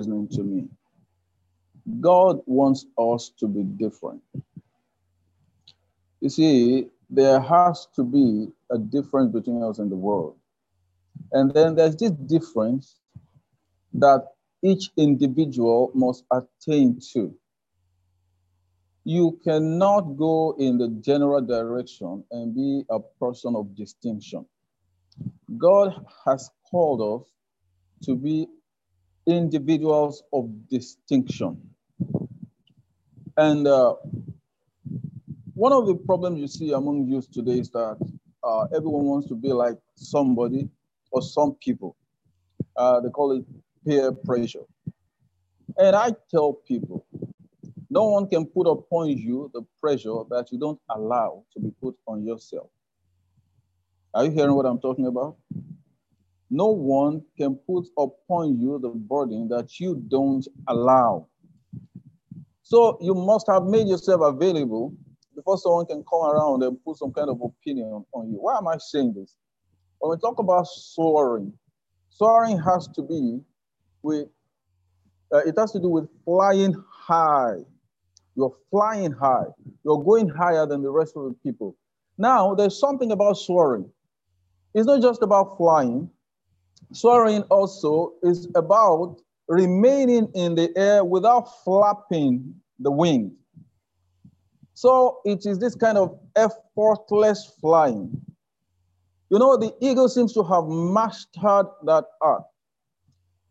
listening to me. God wants us to be different. You see, there has to be a difference between us and the world. And then there's this difference that each individual must attain to. You cannot go in the general direction and be a person of distinction. God has called us to be individuals of distinction. And uh, one of the problems you see among youth today is that uh, everyone wants to be like somebody or some people. Uh, they call it peer pressure. And I tell people, no one can put upon you the pressure that you don't allow to be put on yourself. Are you hearing what I'm talking about? No one can put upon you the burden that you don't allow. So you must have made yourself available before someone can come around and put some kind of opinion on you. Why am I saying this? When we talk about soaring, soaring has to be with, uh, it has to do with flying high. You're flying high. You're going higher than the rest of the people. Now, there's something about soaring. It's not just about flying. Soaring also is about remaining in the air without flapping the wing. So it is this kind of effortless flying. You know, the eagle seems to have mastered that art.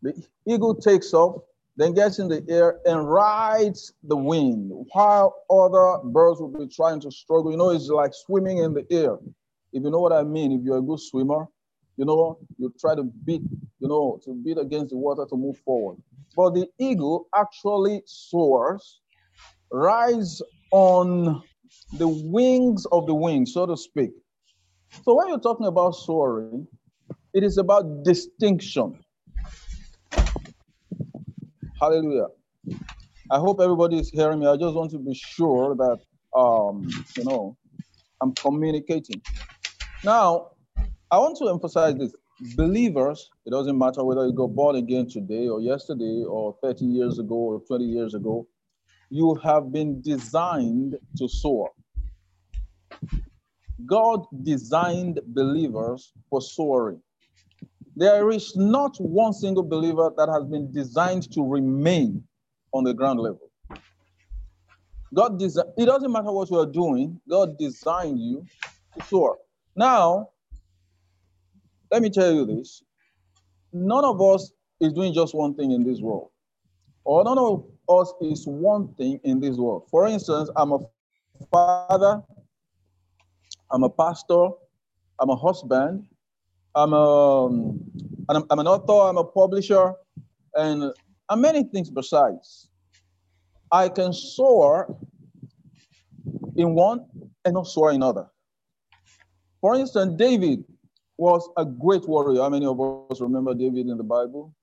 The eagle takes off, then gets in the air and rides the wind, while other birds will be trying to struggle. You know, it's like swimming in the air. If you know what I mean, if you're a good swimmer, you know, you try to beat, you know, to beat against the water to move forward. But the eagle actually soars, rides on the wings of the wind, so to speak. So when you're talking about soaring, it is about distinction. Hallelujah. I hope everybody is hearing me. I just want to be sure that um, you know I'm communicating. Now, I want to emphasize this. Believers, it doesn't matter whether you got born again today or yesterday or 30 years ago or 20 years ago, you have been designed to soar. God designed believers for soaring. There is not one single believer that has been designed to remain on the ground level. God designed, it doesn't matter what you are doing, God designed you to soar. Now, let me tell you this none of us is doing just one thing in this world, or none of us is one thing in this world. For instance, I'm a father, I'm a pastor, I'm a husband, I'm a, um, I'm, I'm an author, I'm a publisher, and, and many things besides. I can soar in one and not soar in other. For instance, David was a great warrior. How many of us remember David in the Bible?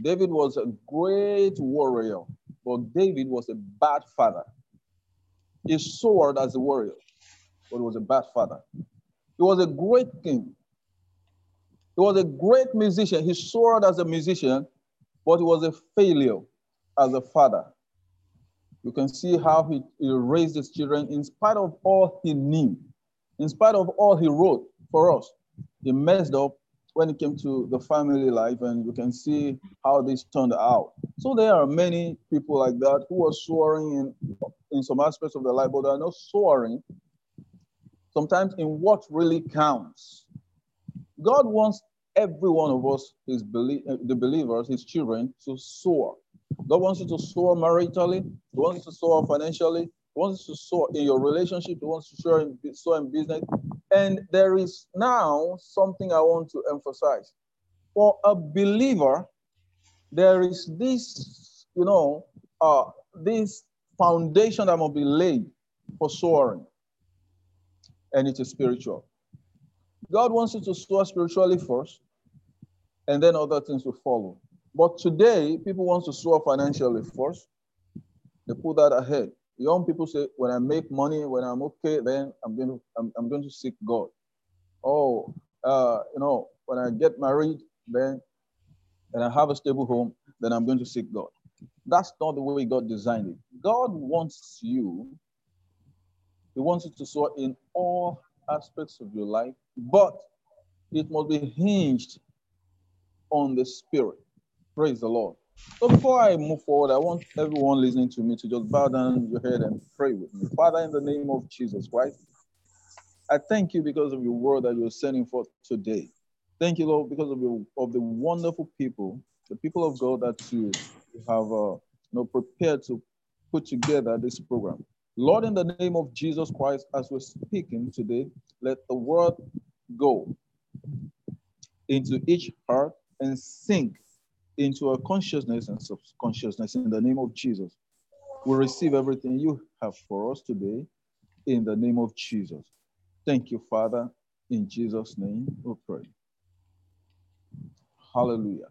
David was a great warrior, but David was a bad father. He soared as a warrior, but he was a bad father. He was a great king. He was a great musician. He soared as a musician, but he was a failure as a father. You can see how he, he raised his children in spite of all he knew, in spite of all he wrote for us. He messed up when it came to the family life, and you can see how this turned out. So there are many people like that who are soaring in, in some aspects of their life, but they are not soaring sometimes in what really counts. God wants every one of us, his belie- the believers, his children, to soar. God wants you to soar maritally. He wants you to soar financially. Wants to soar in your relationship. He wants to soar in, soar in business. And there is now something I want to emphasize. For a believer, there is this, you know, uh, this foundation that must be laid for soaring. And it is spiritual. God wants you to soar spiritually first, and then other things will follow. But today, people want to soar financially first. They put that ahead. Young people say, when I make money, when I'm okay, then I'm going to I'm, I'm going to seek God. Oh, uh, you know, when I get married, then and I have a stable home, then I'm going to seek God. That's not the way God designed it. God wants you, He wants you to soar in all aspects of your life, but it must be hinged on the Spirit. Praise the Lord. So before I move forward, I want everyone listening to me to just bow down your head and pray with me. Father, in the name of Jesus Christ, I thank you because of your word that you're sending forth today. Thank you, Lord, because of your of the wonderful people, the people of God that you have uh, you know, prepared to put together this program. Lord, in the name of Jesus Christ, as we're speaking today, let the word go into each heart and sink into our consciousness and subconsciousness in the name of Jesus. We receive everything you have for us today in the name of Jesus. Thank you, Father. In Jesus' name we pray. Hallelujah.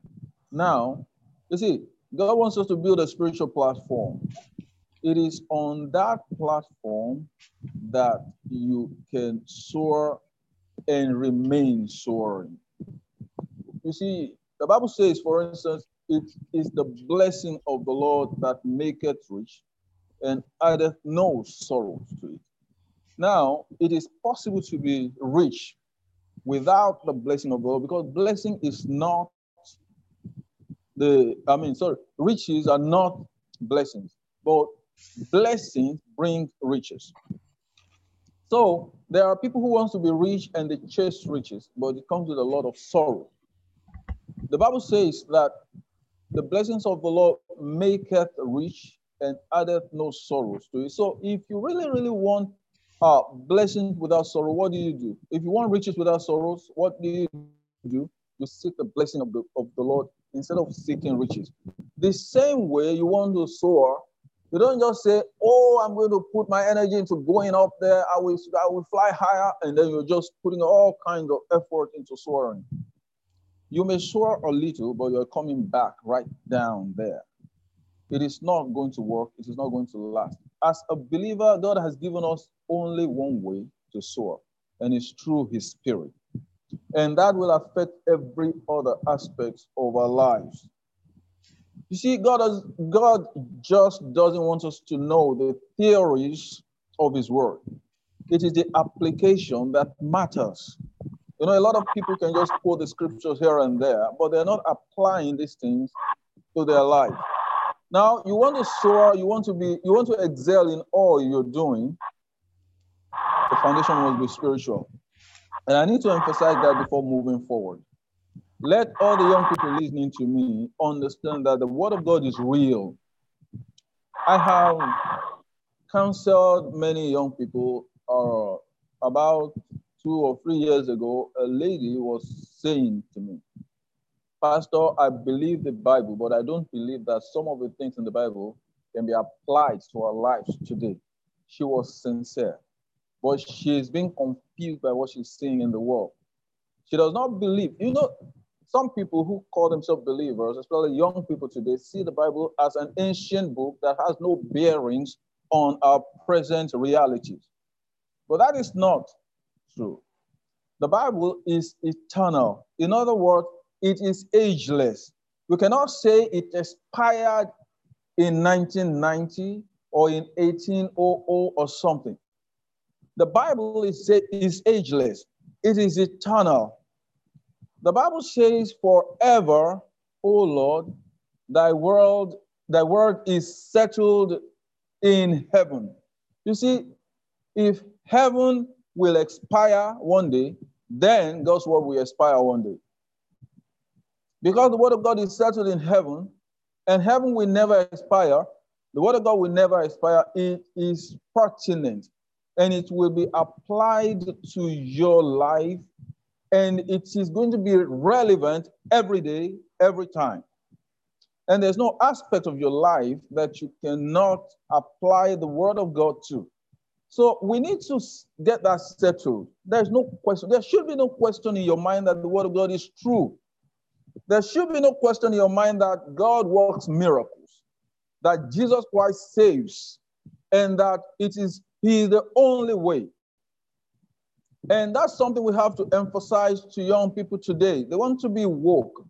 Now, you see, God wants us to build a spiritual platform. It is on that platform that you can soar and remain soaring. You see, the Bible says, for instance, it is the blessing of the Lord that maketh rich and addeth no sorrow to it. Now, it is possible to be rich without the blessing of God because blessing is not the, I mean, sorry, riches are not blessings, but blessings bring riches. So there are people who want to be rich and they chase riches, but it comes with a lot of sorrow. The Bible says that the blessings of the Lord maketh rich and addeth no sorrows to it. So if you really, really want uh, blessings without sorrow, what do you do? If you want riches without sorrows, what do you do? You seek the blessing of the, of the Lord instead of seeking riches. The same way you want to soar, you don't just say, "Oh, I'm going to put my energy into going up there. I will, I will fly higher," and then you're just putting all kinds of effort into soaring. You may soar a little, but you're coming back right down there. It is not going to work. It is not going to last. As a believer, God has given us only one way to soar, and it's through His Spirit. And that will affect every other aspect of our lives. You see, God, has, God just doesn't want us to know the theories of His Word. It is the application that matters. You know, a lot of people can just quote the scriptures here and there, but they're not applying these things to their life. Now, you want to soar, you want to be, you want to excel in all you're doing. The foundation must be spiritual. And I need to emphasize that before moving forward. Let all the young people listening to me understand that the word of God is real. I have counseled many young people uh, about two or three years ago, a lady was saying to me, Pastor, I believe the Bible, but I don't believe that some of the things in the Bible can be applied to our lives today. She was sincere, but she's being confused by what she's seeing in the world. She does not believe. You know, some people who call themselves believers, especially young people today, see the Bible as an ancient book that has no bearings on our present realities. But that is not true. The Bible is eternal. In other words, it is ageless. We cannot say it expired in 1990 or in 1800 or something. The Bible is, is ageless. It is eternal. The Bible says, forever, O Lord, thy world, thy word is settled in heaven. You see, if heaven will expire one day, then God's word will expire one day. Because the word of God is settled in heaven, and heaven will never expire, the word of God will never expire. It is pertinent and it will be applied to your life, and it is going to be relevant every day, every time. And there's no aspect of your life that you cannot apply the word of God to. So we need to get that settled. There's no question. There should be no question in your mind that the word of God is true. There should be no question in your mind that God works miracles, that Jesus Christ saves, and that it is He is the only way. And that's something we have to emphasize to young people today. They want to be woke.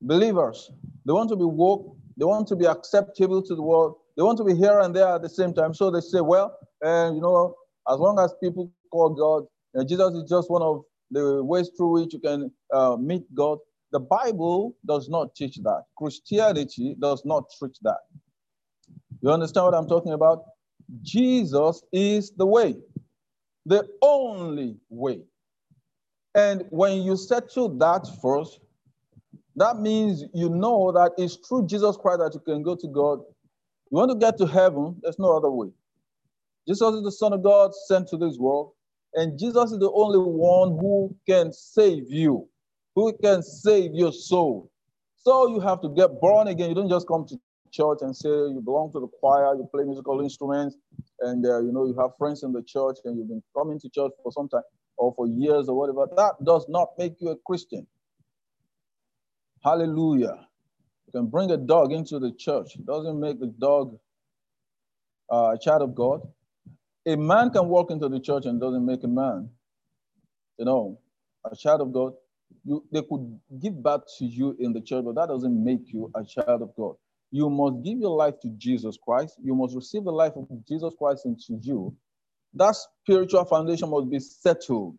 Believers, They want to be woke. They want to be acceptable to the world. They want to be here and there at the same time. So they say, well, and you know, as long as people call God, uh, Jesus is just one of the ways through which you can uh, meet God. The Bible does not teach that. Christianity does not teach that. You understand what I'm talking about? Jesus is the way, the only way. And when you settle that first, that means you know that it's through Jesus Christ that you can go to God. You want to get to heaven, there's no other way. Jesus is the Son of God sent to this world, and Jesus is the only one who can save you, who can save your soul. So you have to get born again. You don't just come to church and say you belong to the choir, you play musical instruments, and uh, you know you have friends in the church, and you've been coming to church for some time or for years or whatever. That does not make you a Christian. Hallelujah. You can bring a dog into the church. It doesn't make the dog uh, a child of God. A man can walk into the church and doesn't make a man. You know, a child of God. You, they could give birth to you in the church, but that doesn't make you a child of God. You must give your life to Jesus Christ. You must receive the life of Jesus Christ into you. That spiritual foundation must be settled.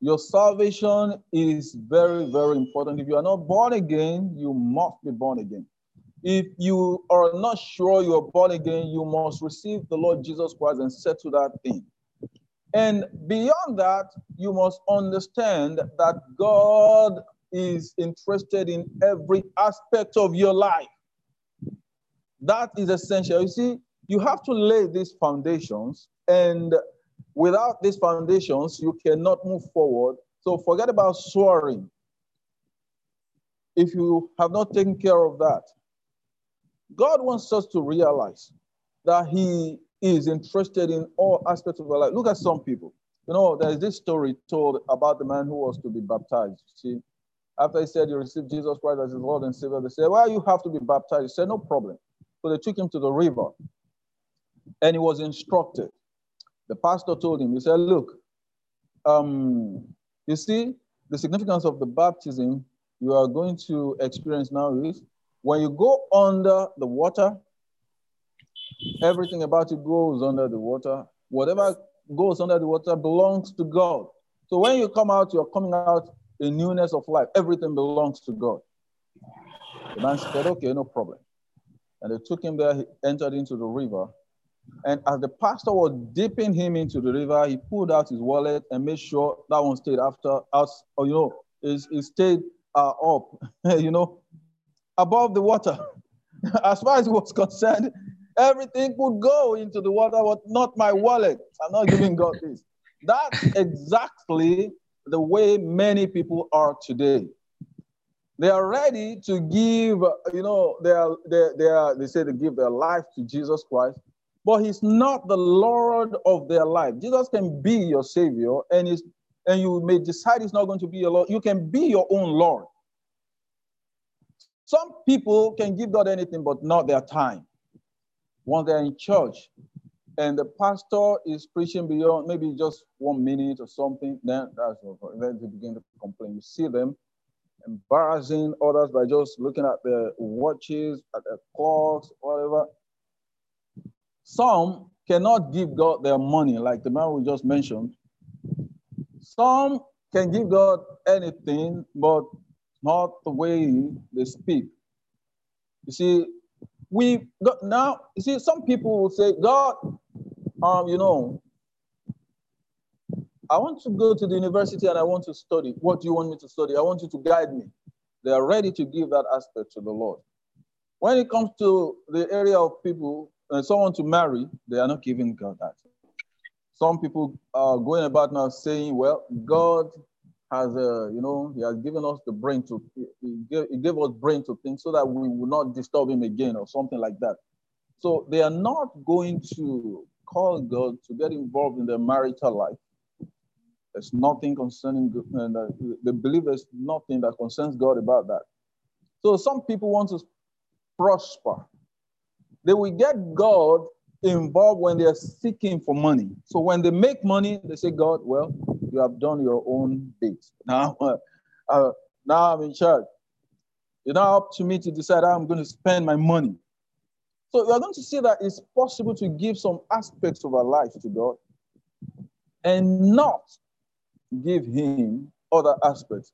Your salvation is very, very important. If you are not born again, you must be born again. If you are not sure you are born again, you must receive the Lord Jesus Christ and settle that thing. And beyond that, you must understand that God is interested in every aspect of your life. That is essential. You see, you have to lay these foundations and Without these foundations, you cannot move forward. So forget about swearing. If you have not taken care of that, God wants us to realize that He is interested in all aspects of our life. Look at some people. You know, there's this story told about the man who was to be baptized. You See, after he said he received Jesus Christ as his Lord and Savior, they said, Well, you have to be baptized. He said, No problem. So they took him to the river and he was instructed the pastor told him, he said, Look, um, you see, the significance of the baptism you are going to experience now is when you go under the water, everything about you goes under the water. Whatever goes under the water belongs to God. So when you come out, you're coming out in newness of life. Everything belongs to God. The man said, Okay, no problem. And they took him there, he entered into the river. And as the pastor was dipping him into the river, he pulled out his wallet and made sure that one stayed after us, or you know, it, it stayed uh, up, you know, above the water. as far as he was concerned, everything could go into the water, but not my wallet. I'm not giving God this. That's exactly the way many people are today. They are ready to give, you know, they are, they, they are, they say they give their life to Jesus Christ, but he's not the Lord of their life. Jesus can be your savior, and is and you may decide he's not going to be your Lord. You can be your own Lord. Some people can give God anything, but not their time. Once they're in church and the pastor is preaching beyond maybe just one minute or something, then that's over. Then they begin to complain. You see them embarrassing others by just looking at their watches, at their clocks, whatever. Some cannot give God their money, like the man we just mentioned. Some can give God anything, but not the way they speak. You see, we got now, you see, some people will say, God, um, you know, I want to go to the university and I want to study. What do you want me to study? I want you to guide me. They are ready to give that aspect to the Lord. When it comes to the area of people uh, someone to marry, they are not giving God that. Some people are going about now saying, well, God has, uh, you know, he has given us the brain to, he gave, he gave us brain to think so that we will not disturb him again or something like that. So they are not going to call God to get involved in their marital life. There's nothing concerning, and uh, they believe there's nothing that concerns God about that. So some people want to prosper. They will get God involved when they are seeking for money. So when they make money, they say, God, well, you have done your own bit. Now, uh, now I'm in charge. It's not up to me to decide how I'm going to spend my money. So you're going to see that it's possible to give some aspects of our life to God and not give Him other aspects.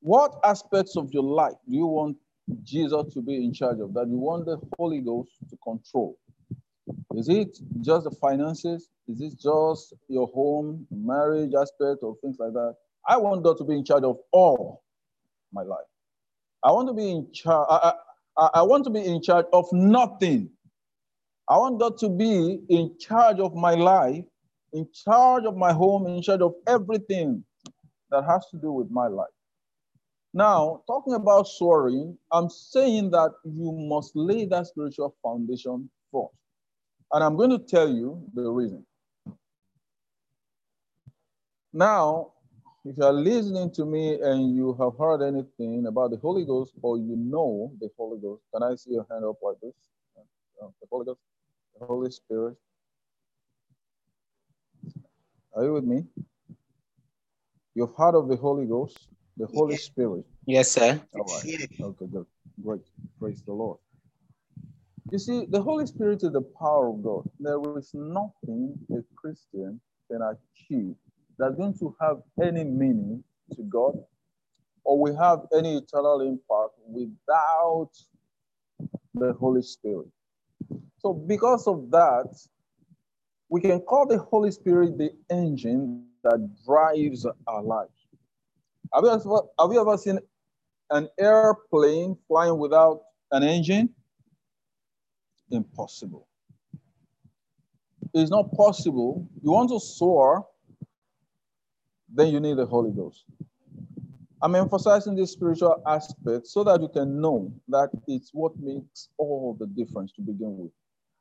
What aspects of your life do you want Jesus to be in charge of, that you want the Holy Ghost to control? Is it just the finances? Is it just your home, marriage aspect, or things like that? I want God to be in charge of all my life. I want to be in charge. I, I, I want to be in charge of nothing. I want God to be in charge of my life, in charge of my home, in charge of everything that has to do with my life. Now, talking about soaring, I'm saying that you must lay that spiritual foundation first. And I'm going to tell you the reason. Now, if you are listening to me and you have heard anything about the Holy Ghost or you know the Holy Ghost, can I see your hand up like this? Uh, the Holy Ghost, the Holy Spirit. Are you with me? You've heard of the Holy Ghost, the Holy Spirit. Yes, sir. All right. Okay, good. Great. Praise the Lord. You see, the Holy Spirit is the power of God. There is nothing a Christian can achieve that's going to have any meaning to God or we have any eternal impact without the Holy Spirit. So, because of that, we can call the Holy Spirit the engine that drives our life. Have you ever, have you ever seen an airplane flying without an engine? Impossible. It's not possible. You want to soar, then you need the Holy Ghost. I'm emphasizing this spiritual aspect so that you can know that it's what makes all the difference to begin with.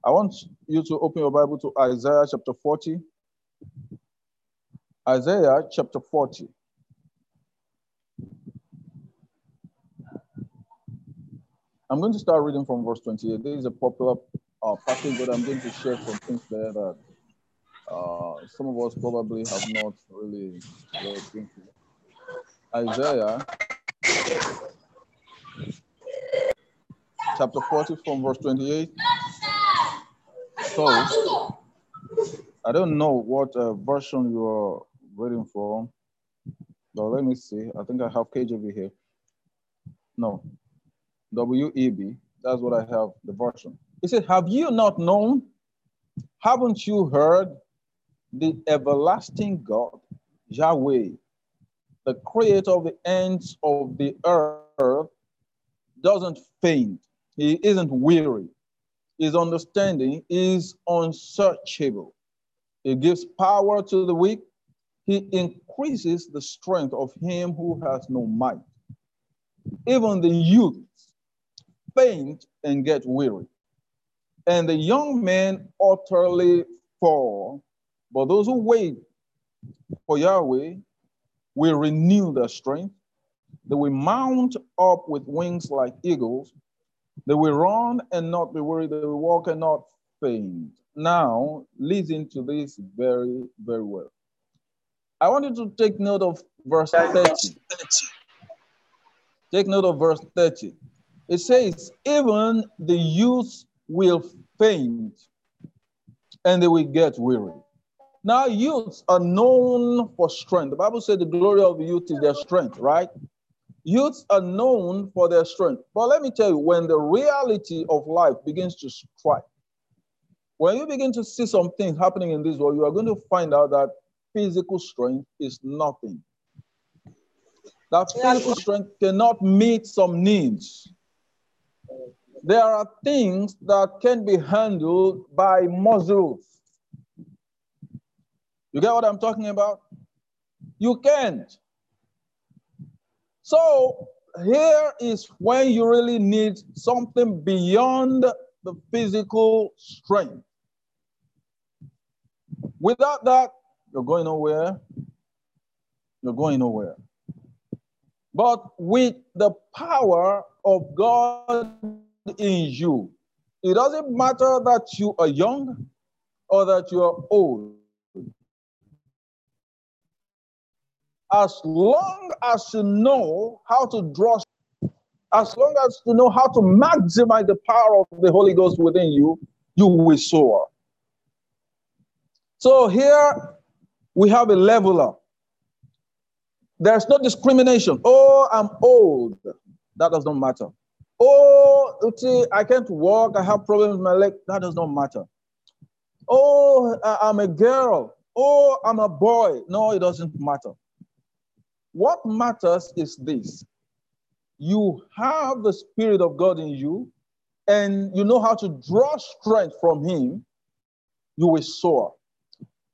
I want you to open your Bible to Isaiah chapter 40. Isaiah chapter 40. I'm going to start reading from verse 28. This is a popular uh, passage, but I'm going to share some things there that uh, some of us probably have not really looked into. Isaiah chapter 40 from verse 28. So, I don't know what uh, version you are reading from, but let me see. I think I have KJV here. No, WEB. That's what I have, the version. He said, Have you not known? Haven't you heard? the everlasting God, Yahweh, the creator of the ends of the earth, doesn't faint. He isn't weary. His understanding is unsearchable. He gives power to the weak. He increases the strength of him who has no might. Even the youth faint and get weary, and the young men utterly fall. But those who wait for Yahweh will renew their strength. They will mount up with wings like eagles. They will run and not be weary. They will walk and not faint. Now, listen to this very, very well. I want you to take note of verse 30. Take note of verse 30. It says, Even the youth will faint and they will get weary. Now, youths are known for strength. The Bible said the glory of youth is their strength, right? Youths are known for their strength. But let me tell you, when the reality of life begins to strike, when you begin to see some things happening in this world, you are going to find out that physical strength is nothing. That physical strength cannot meet some needs. There are things that can be handled by muscles you get what I'm talking about? You can't. So here is when you really need something beyond the physical strength. Without that, you're going nowhere. You're going nowhere. But with the power of God in you, it doesn't matter that you are young or that you are old. as long as you know how to draw As long as you know how to maximize the power of the Holy Ghost within you, you will soar. So here we have a leveler. There's no discrimination. Oh, I'm old. That does not matter. Oh, see, I can't walk. I have problems with my leg. That does not matter. Oh, I'm a girl. Oh, I'm a boy. No, it doesn't matter. What matters is this you have the Spirit of God in you, and you know how to draw strength from Him, you will soar.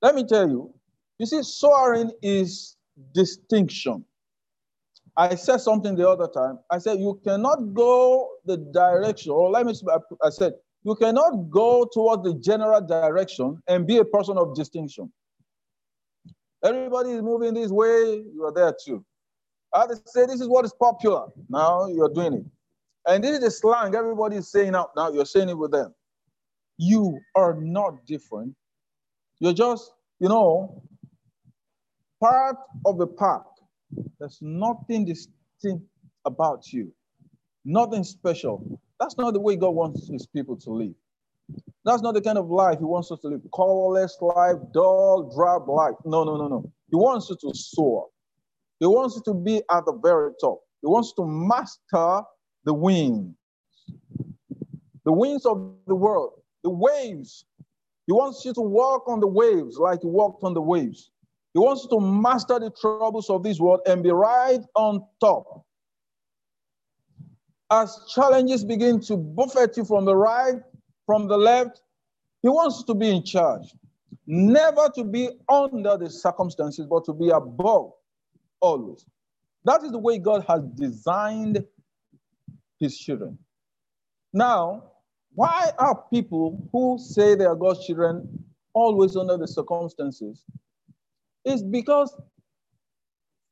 Let me tell you, you see, soaring is distinction. I said something the other time. I said, you cannot go the direction, or let me, I said, you cannot go towards the general direction and be a person of distinction. Everybody is moving this way, you are there too. I have say this is what is popular. Now you're doing it. And this is the slang everybody is saying out now. You're saying it with them. You are not different. You're just, you know, part of the pack. There's nothing distinct about you, nothing special. That's not the way God wants his people to live. That's not the kind of life he wants us to live. Colorless life, dull, drab life. No, no, no, no. He wants you to soar. He wants you to be at the very top. He wants to master the winds, the winds of the world, the waves. He wants you to walk on the waves like he walked on the waves. He wants to master the troubles of this world and be right on top. As challenges begin to buffet you from the right, from the left, he wants to be in charge. Never to be under the circumstances, but to be above always. That is the way God has designed his children. Now, why are people who say they are God's children always under the circumstances? It's because,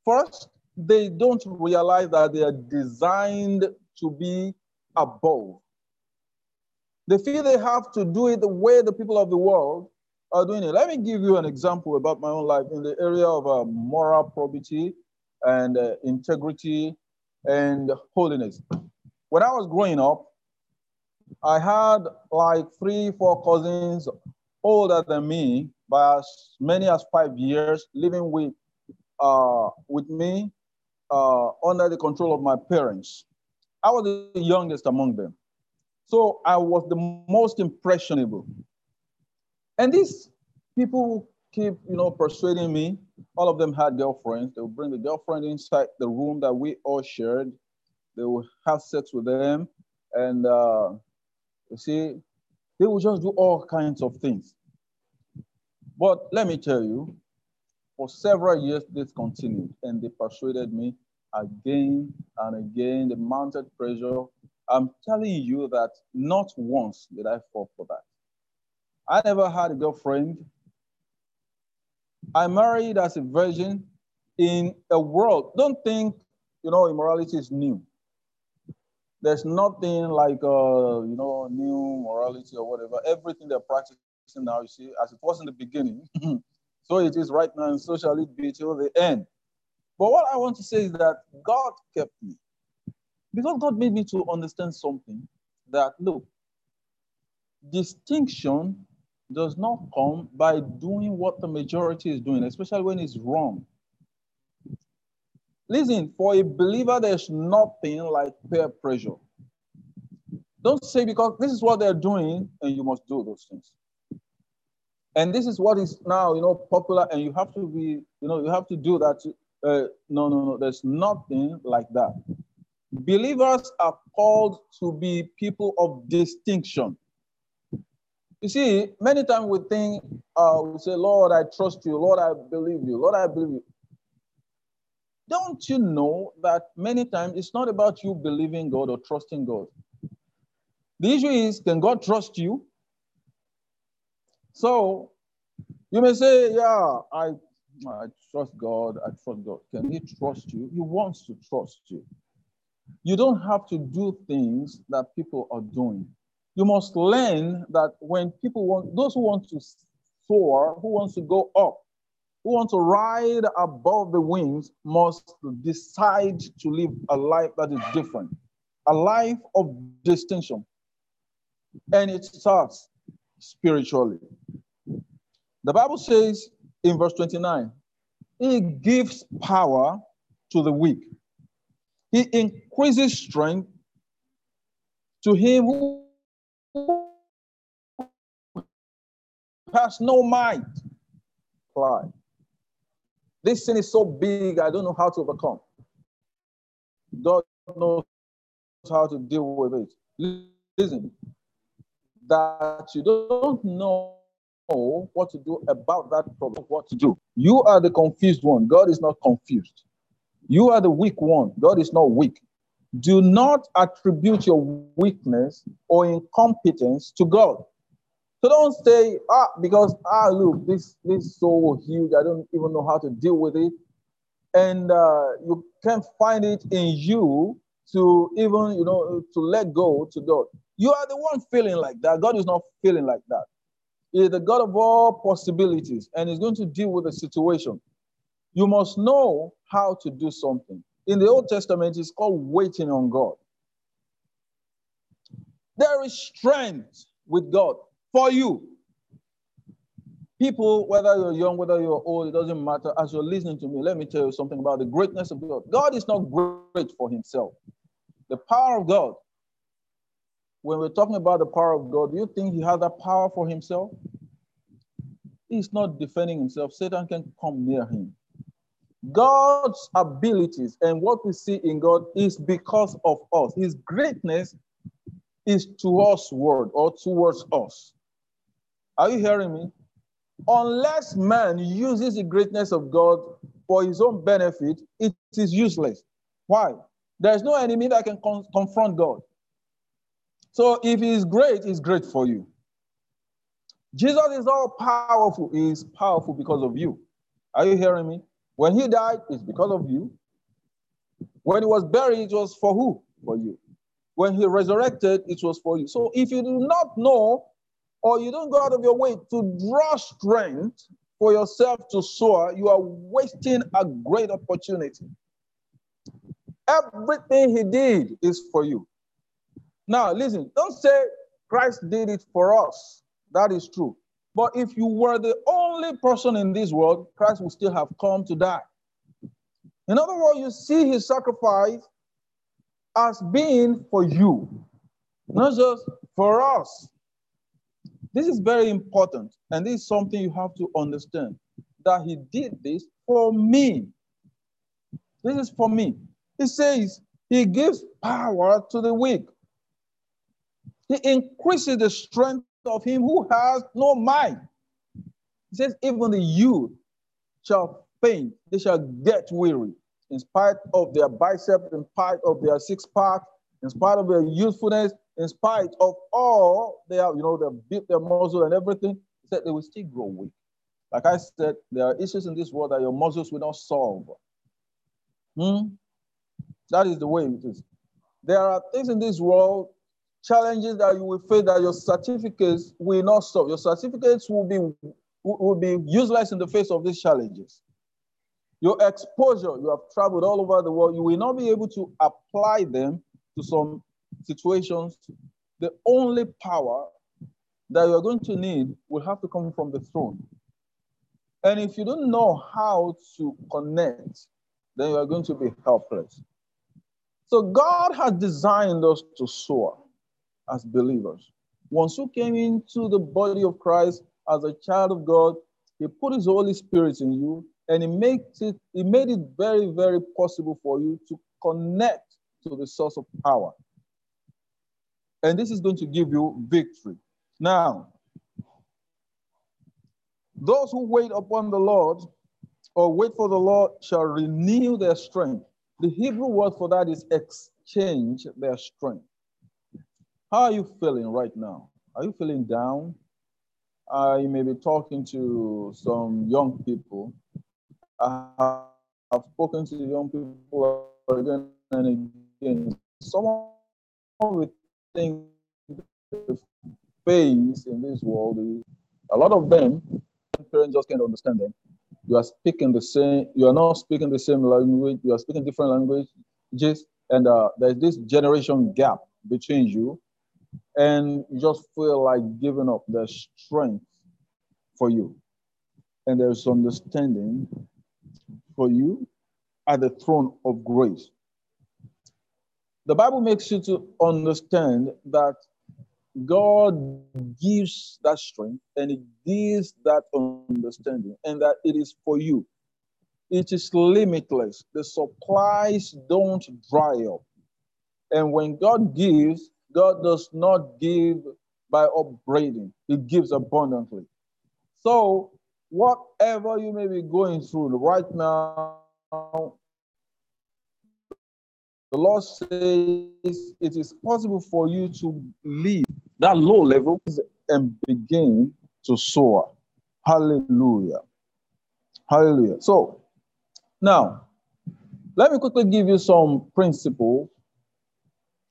first, they don't realize that they are designed to be above. They feel they have to do it the way the people of the world are doing it. Let me give you an example about my own life in the area of uh, moral probity and uh, integrity and holiness. When I was growing up, I had like three, four cousins older than me by as many as five years, living with uh, with me uh, under the control of my parents. I was the youngest among them. So I was the most impressionable. And these people keep, you know, persuading me. All of them had girlfriends. They would bring the girlfriend inside the room that we all shared. They would have sex with them. And uh, you see, they would just do all kinds of things. But let me tell you, for several years, this continued, and they persuaded me again and again. The mounted pressure. I'm telling you that not once did I fall for that. I never had a girlfriend. I married as a virgin in a world. Don't think, you know, immorality is new. There's nothing like, uh, you know, new morality or whatever. Everything they're practicing now, you see, as it was in the beginning, so it is right now, and so shall it be till the end. But what I want to say is that God kept me. Because God made me to understand something that, look, distinction does not come by doing what the majority is doing, especially when it's wrong. Listen, for a believer, there's nothing like peer pressure. Don't say because this is what they're doing and you must do those things. And this is what is now, you know, popular, and you have to be, you know, you have to do that. Uh, no, no, no. There's nothing like that. Believers are called to be people of distinction. You see, many times we think, uh, we say, Lord, I trust you. Lord, I believe you. Lord, I believe you. Don't you know that many times it's not about you believing God or trusting God? The issue is, can God trust you? So you may say, Yeah, I, I trust God. I trust God. Can He trust you? He wants to trust you. You don't have to do things that people are doing you must learn that when people want, those who want to soar, who wants to go up, who want to ride above the wings, must decide to live a life that is different. a life of distinction. And it starts spiritually. The Bible says in verse 29, He gives power to the weak, He increases strength to him who has no might. Pride. This sin is so big, I don't know how to overcome. God knows how to deal with it. Listen, that you don't know what to do about that problem, what to do. You are the confused one. God is not confused. You are the weak one. God is not weak. Do not attribute your weakness or incompetence to God. So don't say, ah, because ah, look, this this is so huge, I don't even know how to deal with it, and uh, you can't find it in you to even you know to let go to God. You are the one feeling like that. God is not feeling like that. Is the God of all possibilities, and He's going to deal with the situation. You must know how to do something. In the Old Testament, it's called waiting on God. There is strength with God for you. People, whether you're young, whether you're old, it doesn't matter. As you're listening to me, let me tell you something about the greatness of God. God is not great for himself. The power of God, when we're talking about the power of God, do you think he has that power for himself? He's not defending himself. Satan can come near him. God's abilities and what we see in God is because of us. His greatness is to us word or towards us. Are you hearing me? Unless man uses the greatness of God for his own benefit, it is useless. Why? There's no enemy that can con- confront God. So if he is great, he's great for you. Jesus is all powerful. He is powerful because of you. Are you hearing me? When he died, it's because of you. When he was buried, it was for who? For you. When he resurrected, it was for you. So if you do not know or you don't go out of your way to draw strength for yourself to soar, you are wasting a great opportunity. Everything he did is for you. Now, listen, don't say Christ did it for us. That is true. But if you were the only person in this world, Christ would still have come to die. In other words, you see his sacrifice as being for you, not just for us. This is very important, and this is something you have to understand that he did this for me. This is for me. He says he gives power to the weak. He increases the strength of him who has no mind. He says, even the youth shall faint, they shall get weary, in spite of their biceps, in spite of their six pack, in spite of their youthfulness, in spite of all their, you know, they built their muscle and everything, he said they will still grow weak. Like I said, there are issues in this world that your muscles will not solve. Hmm? That is the way it is. There are things in this world challenges that you will face that your certificates will not solve. Your certificates will be will be useless in the face of these challenges. Your exposure, you have traveled all over the world, you will not be able to apply them to some situations. The only power that you're going to need will have to come from the throne. And if you don't know how to connect, then you are going to be helpless. So God has designed us to soar as believers. Once you came into the body of Christ as a child of God, He put His Holy Spirit in you, and He makes it, He made it very, very possible for you to connect to the source of power. And this is going to give you victory. Now, those who wait upon the Lord or wait for the Lord shall renew their strength. The Hebrew word for that is exchange their strength. How are you feeling right now? Are you feeling down? Uh, you may be talking to some young people. I have spoken to young people again and again. Some of the things face in this world, a lot of them, parents just can't understand them. You are speaking the same, you are not speaking the same language, you are speaking different languages, and uh, there's this generation gap between you, and you just feel like giving up the strength for you. And there's understanding for you at the throne of grace. The Bible makes you to understand that God gives that strength and it gives that understanding, and that it is for you. It is limitless. The supplies don't dry up. And when God gives, God does not give by upbraiding, He gives abundantly. So, whatever you may be going through right now, the Lord says it is possible for you to leave that low level and begin to soar. Hallelujah. Hallelujah. So, now, let me quickly give you some principles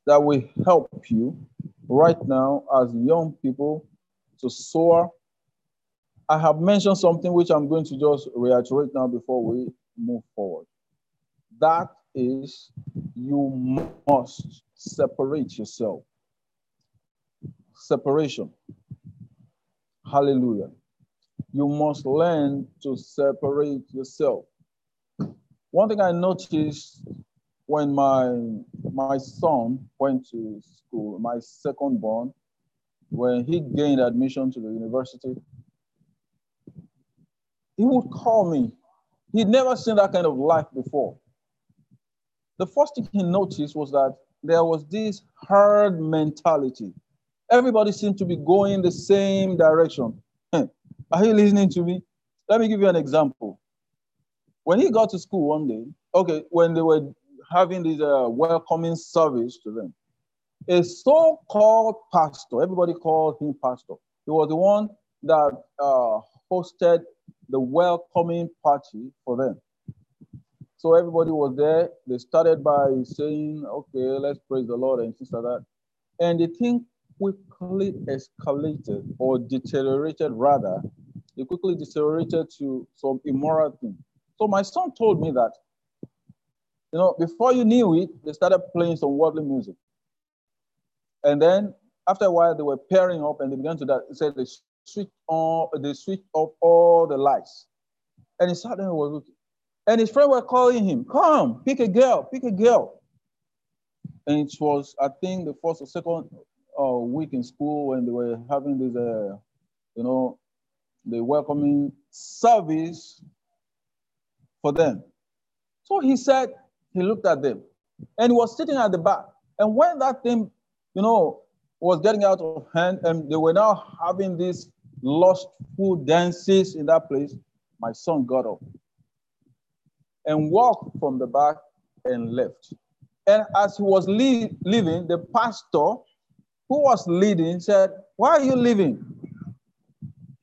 that will help you right now as young people to soar. I have mentioned something which I'm going to just reiterate now before we move forward. That is, you must separate yourself. Separation. Hallelujah. You must learn to separate yourself. One thing I noticed when my my son went to school, my second born, when he gained admission to the university, he would call me. He'd never seen that kind of life before. The first thing he noticed was that there was this herd mentality. Everybody seemed to be going the same direction. Are you listening to me? Let me give you an example. When he got to school one day, okay, when they were having this uh, welcoming service to them, a so-called pastor, everybody called him pastor. He was the one that uh, hosted the welcoming party for them. So everybody was there. They started by saying, okay, let's praise the Lord and things like that. And the thing quickly escalated or deteriorated rather. It quickly deteriorated to some immoral thing. So my son told me that, you know, before you knew it, they started playing some worldly music. And then after a while, they were pairing up and they began to that. they switch on, they switch off all the lights. And he sat and was looking. And his friend were calling him, come, pick a girl, pick a girl. And it was, I think, the first or second uh, week in school when they were having this, uh, you know, the welcoming service for them. So he said, he looked at them and he was sitting at the back. And when that thing, you know, was getting out of hand and they were now having these lustful dances in that place, my son got up and walked from the back and left. And as he was leaving, the pastor who was leading said, Why are you leaving?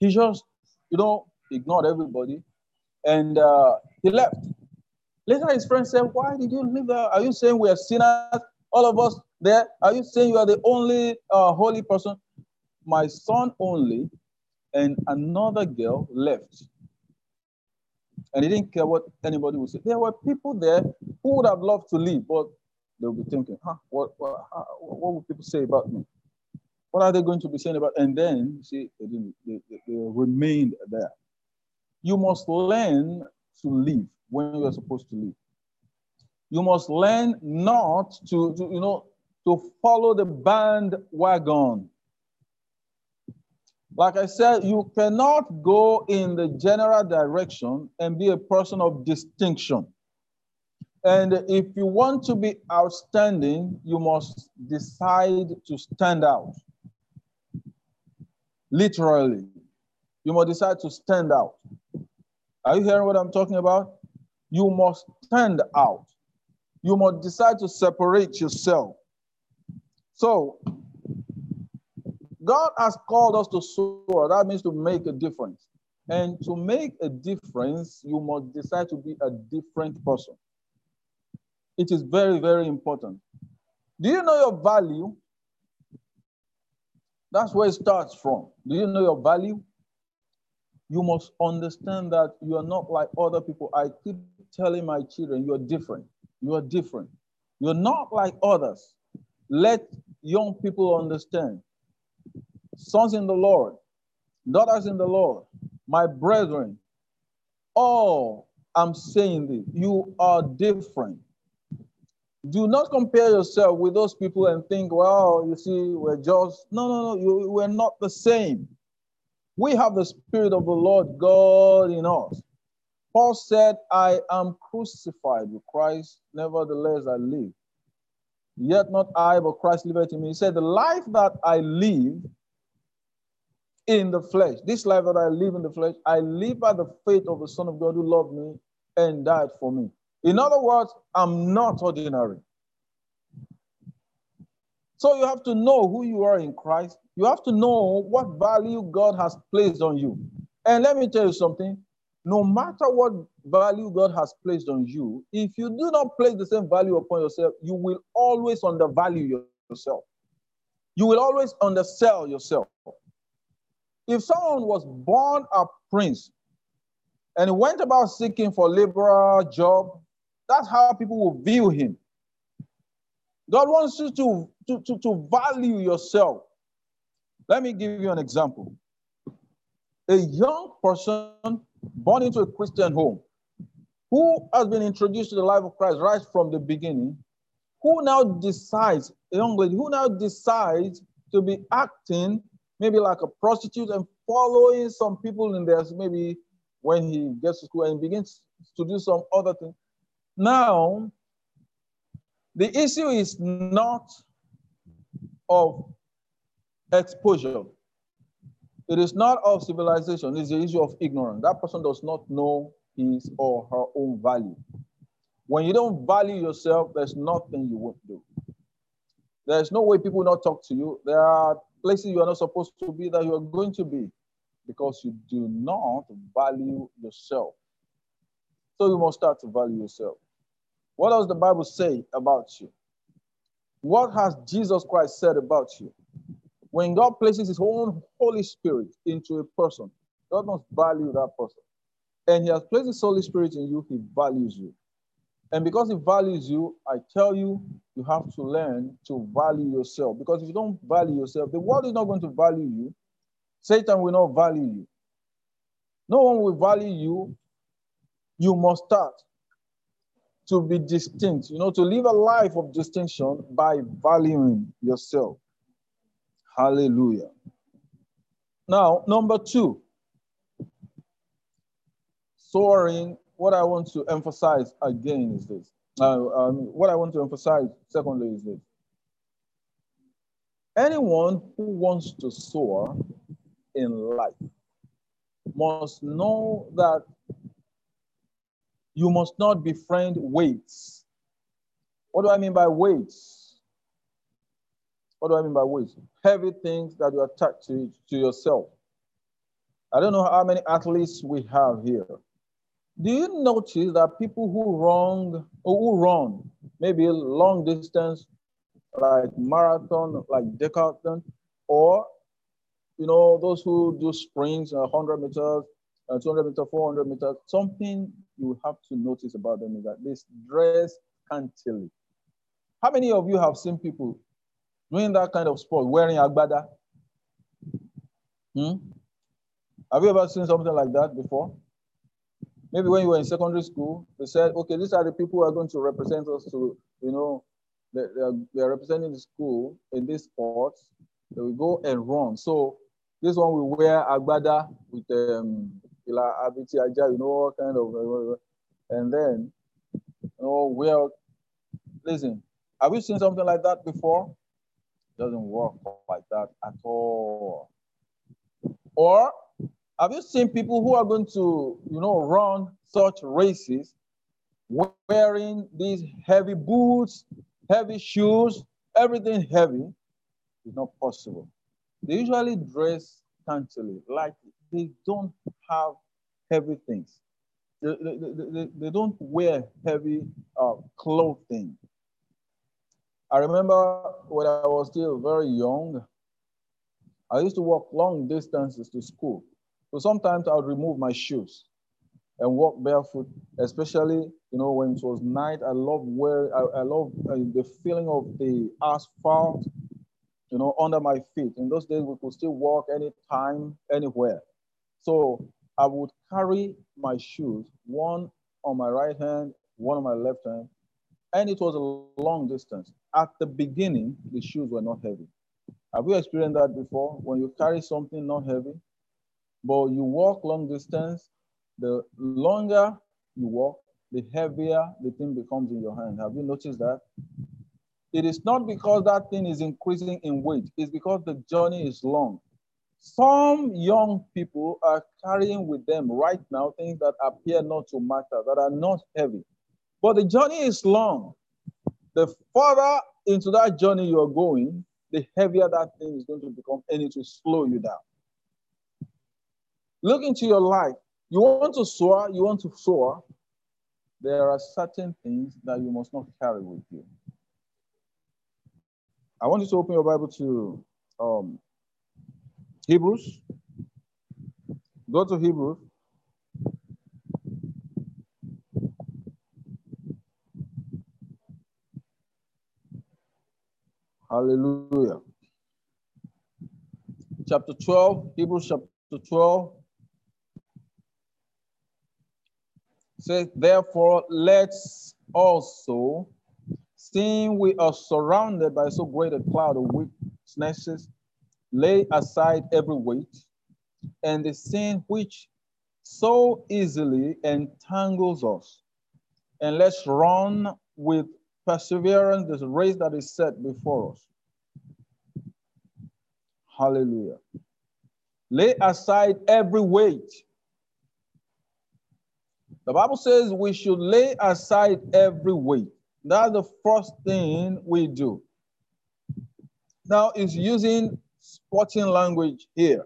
He just, you know, ignored everybody and uh, he left. Later, his friend said, Why did you leave? There? Are you saying we are sinners? All of us there? Are you saying you are the only uh, holy person? My son only and another girl left. And he didn't care what anybody would say. There were people there who would have loved to leave, but they would be thinking, huh, what, what, what would people say about me? What are they going to be saying about? And then, see, they, didn't, they, they, they remained there. You must learn to live when you are supposed to live. You must learn not to, to you know, to follow the bandwagon. Like I said, you cannot go in the general direction and be a person of distinction. And if you want to be outstanding, you must decide to stand out. Literally, you must decide to stand out. Are you hearing what I'm talking about? You must stand out. You must decide to separate yourself. So, God has called us to soar. That means to make a difference. And to make a difference, you must decide to be a different person. It is very, very important. Do you know your value? That's where it starts from. Do you know your value? You must understand that you are not like other people. I keep telling my children, you're different. You are different. You're not like others. Let young people understand. Sons in the Lord, daughters in the Lord, my brethren, all I'm saying this, you are different. Do not compare yourself with those people and think, well, you see, we're just, no, no, no, you, we're not the same. We have the Spirit of the Lord God in us. Paul said, I am crucified with Christ, nevertheless I live. Yet not I, but Christ liveth in me. He said, The life that I live in the flesh, this life that I live in the flesh, I live by the faith of the Son of God who loved me and died for me. In other words, I'm not ordinary. So you have to know who you are in Christ. You have to know what value God has placed on you. And let me tell you something no matter what value God has placed on you, if you do not place the same value upon yourself, you will always undervalue yourself. You will always undersell yourself. If someone was born a prince and went about seeking for liberal job, that's how people will view him. God wants you to, to, to, to value yourself. Let me give you an example. A young person born into a Christian home who has been introduced to the life of Christ right from the beginning, who now decides, a young lady, who now decides to be acting maybe like a prostitute and following some people in there, maybe when he gets to school and begins to do some other thing. Now, the issue is not of exposure. It is not of civilization, it's the issue of ignorance. That person does not know his or her own value. When you don't value yourself, there's nothing you won't do. There's no way people will not talk to you. There are places you are not supposed to be that you are going to be because you do not value yourself. So you must start to value yourself. What does the Bible say about you? What has Jesus Christ said about you? When God places his own Holy Spirit into a person, God must value that person. And he has placed his Holy Spirit in you, he values you. And because he values you, I tell you, you have to learn to value yourself. Because if you don't value yourself, the world is not going to value you. Satan will not value you. No one will value you. You must start to be distinct, you know, to live a life of distinction by valuing yourself. Hallelujah. Now, number two, soaring, what I want to emphasize again is this. Uh, um, what I want to emphasize, secondly, is this. Anyone who wants to soar in life must know that you must not befriend weights. What do I mean by weights? What do I mean by weights? Heavy things that you attach to, to yourself. I don't know how many athletes we have here. Do you notice that people who run, who run maybe long distance, like marathon, like decathlon, or you know those who do sprints, 100 meters, uh, 200 meters, 400 meters, something you have to notice about them is that they dress scantily. How many of you have seen people doing that kind of sport, wearing agbada. Hmm? Have you ever seen something like that before? Maybe when you were in secondary school, they said, okay, these are the people who are going to represent us to, you know, they, they, are, they are representing the school in this sport. They will go and run. So this one will wear agbada with um, you know, what kind of, uh, and then, you know, well, listen, have you seen something like that before? Doesn't work like that at all. Or have you seen people who are going to, you know, run such races wearing these heavy boots, heavy shoes, everything heavy? It's not possible. They usually dress scantily, like they don't have heavy things. They, they, they, they don't wear heavy uh, clothing. I remember when I was still very young, I used to walk long distances to school. So sometimes I would remove my shoes and walk barefoot, especially you know when it was night. I love where I, I love uh, the feeling of the asphalt, you know, under my feet. In those days, we could still walk anytime, anywhere. So I would carry my shoes, one on my right hand, one on my left hand, and it was a long distance. At the beginning, the shoes were not heavy. Have you experienced that before? When you carry something not heavy, but you walk long distance, the longer you walk, the heavier the thing becomes in your hand. Have you noticed that? It is not because that thing is increasing in weight, it's because the journey is long. Some young people are carrying with them right now things that appear not to matter, that are not heavy. But the journey is long. The further into that journey you are going, the heavier that thing is going to become and it will slow you down. Look into your life. You want to soar, you want to soar. There are certain things that you must not carry with you. I want you to open your Bible to um, Hebrews. Go to Hebrews. Hallelujah. Chapter 12, Hebrews chapter 12. Says, therefore, let's also, seeing we are surrounded by so great a cloud of witnesses, lay aside every weight and the sin which so easily entangles us. And let's run with perseverance the race that is set before us. Hallelujah. Lay aside every weight. The Bible says we should lay aside every weight. That's the first thing we do. Now, it's using sporting language here.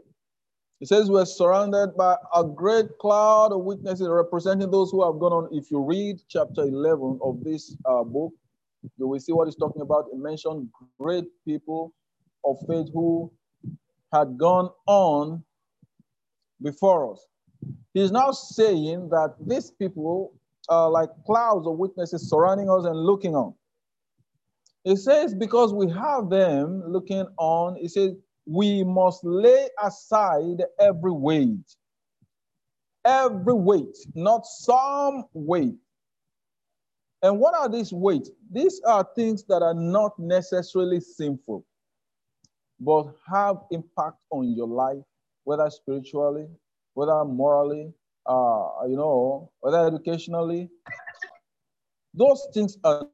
It says we're surrounded by a great cloud of witnesses representing those who have gone on. If you read chapter 11 of this uh, book, you will see what he's talking about. It mentioned great people of faith who had gone on before us. He's now saying that these people are like clouds of witnesses surrounding us and looking on. He says, because we have them looking on, he says, we must lay aside every weight. Every weight, not some weight. And what are these weights? These are things that are not necessarily sinful, but have impact on your life, whether spiritually, whether morally, uh, you know, whether educationally. Those things are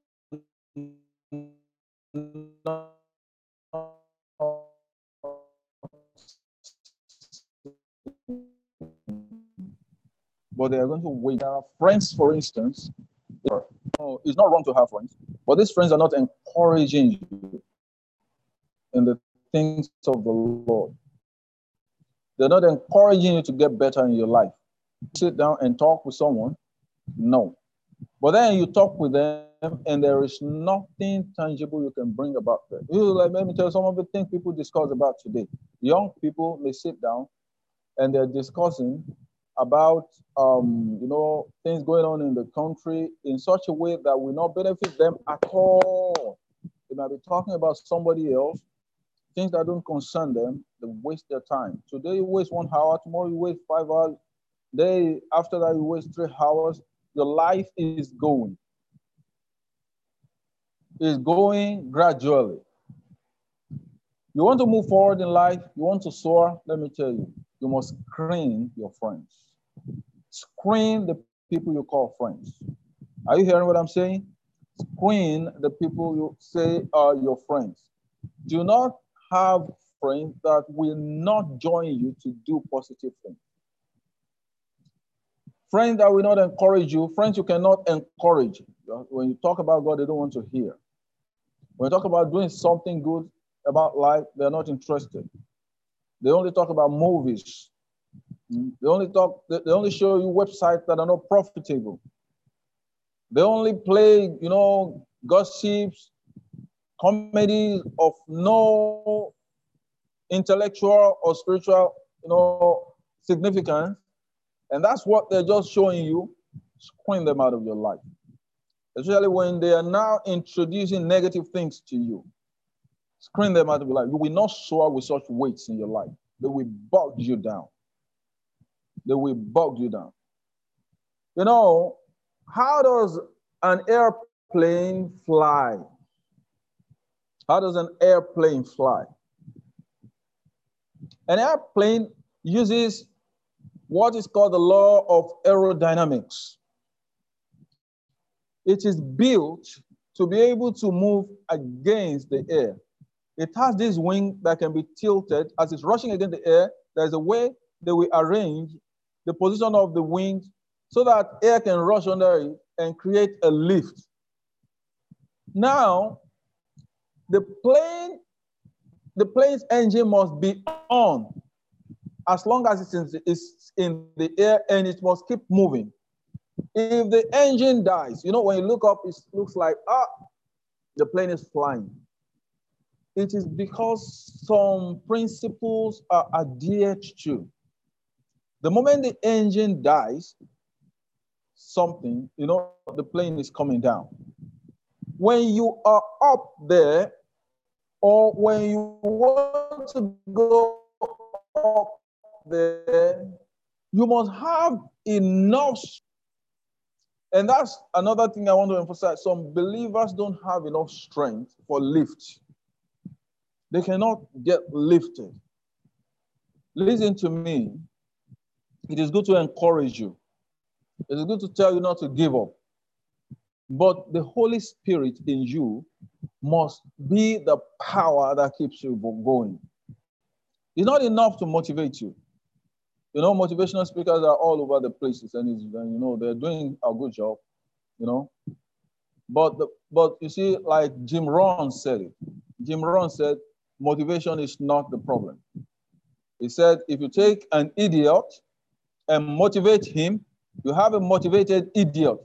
but they are going to wait. There are friends, for instance. It's not wrong to have friends, but these friends are not encouraging you in the things of the Lord. They're not encouraging you to get better in your life. Sit down and talk with someone. No. But then you talk with them and there is nothing tangible you can bring about like, let me tell you some of the things people discuss about today. Young people may sit down and they're discussing about um, you know things going on in the country in such a way that will not benefit them at all. They might be talking about somebody else, things that don't concern them. They waste their time. Today you waste one hour, tomorrow you waste five hours. Day after that you waste three hours. Your life is going. Is going gradually. You want to move forward in life, you want to soar, let me tell you, you must screen your friends. Screen the people you call friends. Are you hearing what I'm saying? Screen the people you say are your friends. Do not have friends that will not join you to do positive things. Friends that will not encourage you, friends you cannot encourage. When you talk about God, they don't want to hear. When you talk about doing something good about life, they're not interested. They only talk about movies. They only talk, they only show you websites that are not profitable. They only play, you know, gossips, comedies of no intellectual or spiritual, you know, significance. And that's what they're just showing you. Screen them out of your life. Especially when they are now introducing negative things to you. Screen them out of your life. You will not soar with such weights in your life. They will bog you down. They will bog you down. You know, how does an airplane fly? How does an airplane fly? An airplane uses what is called the law of aerodynamics. It is built to be able to move against the air. It has this wing that can be tilted as it's rushing against the air. There's a way that we arrange the position of the wings so that air can rush under it and create a lift. Now, the plane, the plane's engine must be on as long as it's in, it's in the air and it must keep moving. If the engine dies, you know, when you look up, it looks like, ah, the plane is flying. It is because some principles are adhered to. The moment the engine dies, something, you know, the plane is coming down. When you are up there, or when you want to go up there, you must have enough. And that's another thing I want to emphasize. Some believers don't have enough strength for lift. They cannot get lifted. Listen to me. It is good to encourage you. It is good to tell you not to give up. But the Holy Spirit in you must be the power that keeps you going. It's not enough to motivate you. You know, motivational speakers are all over the places, and, and you know they're doing a good job. You know, but the, but you see, like Jim Rohn said it. Jim Rohn said, motivation is not the problem. He said, if you take an idiot and motivate him, you have a motivated idiot.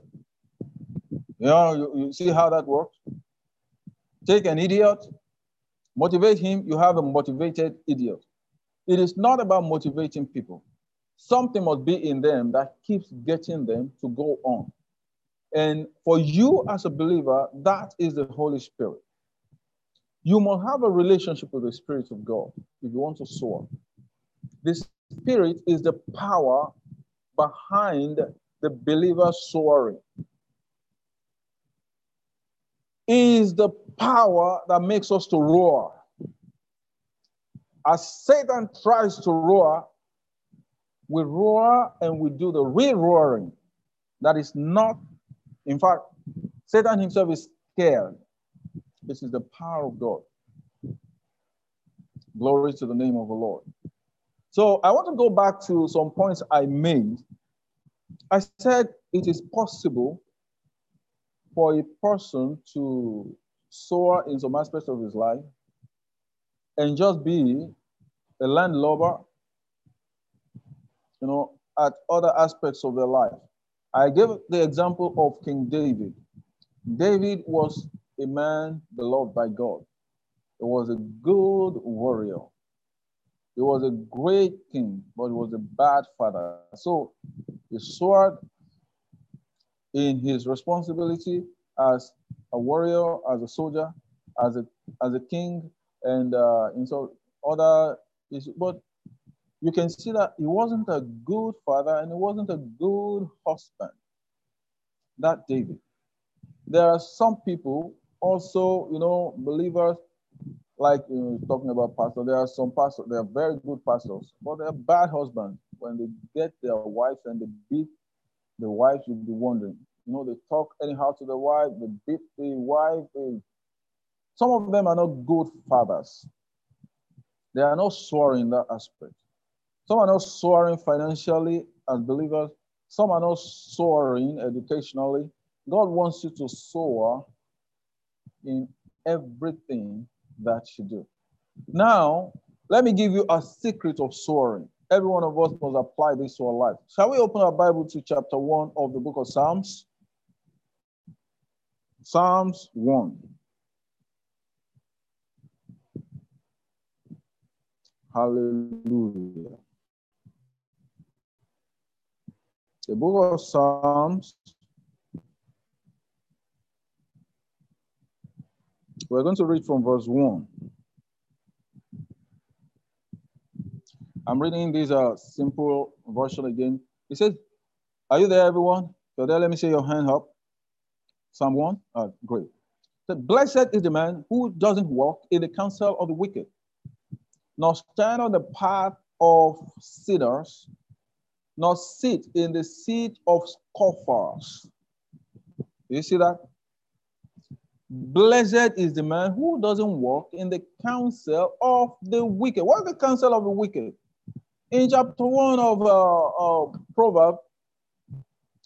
You know, you, you see how that works? Take an idiot, motivate him, you have a motivated idiot. It is not about motivating people. Something must be in them that keeps getting them to go on. And for you as a believer, that is the Holy Spirit. You must have a relationship with the Spirit of God if you want to soar. The Spirit is the power behind the believer soaring. Is the power that makes us to roar. As Satan tries to roar, we roar and we do the re-roaring. That is not, in fact, Satan himself is scared. This is the power of God. Glory to the name of the Lord. So I want to go back to some points I made. I said it is possible for a person to soar in some aspects of his life and just be a landlubber you know, at other aspects of their life. I gave the example of King David. David was a man beloved by God. He was a good warrior. He was a great king, but he was a bad father. So he soared in his responsibility as a warrior, as a soldier, as a as a king, and uh, in so other. Issues. But you can see that he wasn't a good father and he wasn't a good husband. That David. There are some people also, you know, believers, like talking about pastors, there are some pastors, they are very good pastors, but they're bad husbands. When they get their wives and they beat the wife, you'll be wondering. You know, they talk anyhow to the wife, they beat the wife. They... Some of them are not good fathers. They are not soaring in that aspect. Some are not soaring financially as believers. Some are not soaring educationally. God wants you to soar in everything that you do. Now, let me give you a secret of soaring. Every one of us must apply this to our life. Shall we open our Bible to chapter 1 of the book of Psalms? Psalms 1. Hallelujah. The book of Psalms. We're going to read from verse 1. I'm reading this uh, simple version again. It says, Are you there, everyone? So there, let me see your hand up. Someone? Uh, great. So, Blessed is the man who doesn't walk in the counsel of the wicked, nor stand on the path of sinners, nor sit in the seat of scoffers. Do You see that? Blessed is the man who doesn't walk in the counsel of the wicked. What's the counsel of the wicked? In chapter 1 of uh, uh, Proverbs,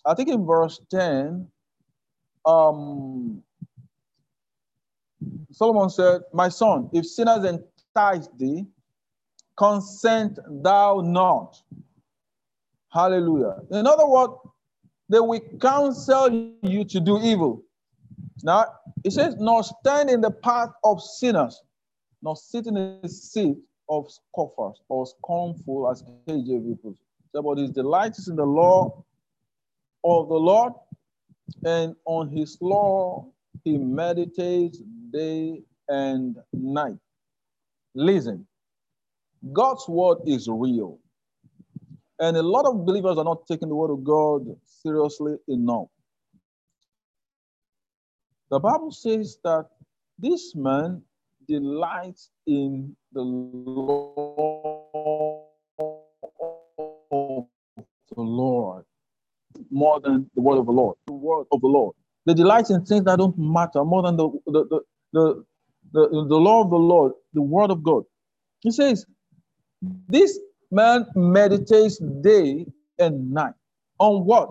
I think in verse 10, um, Solomon said, My son, if sinners entice thee, consent thou not. Hallelujah. In other words, they will counsel you to do evil. Now, it says, nor stand in the path of sinners, nor sit in the seat of scoffers or scornful, as KJV puts it. His delight is in the law of the Lord, and on his law he meditates day and night. Listen, God's word is real. And a lot of believers are not taking the word of God seriously enough. The Bible says that this man delights in the law of the Lord more than the word of the Lord. The word of the Lord. They delight in things that don't matter more than the, the, the, the, the, the law of the Lord, the word of God. He says, This man meditates day and night. On what?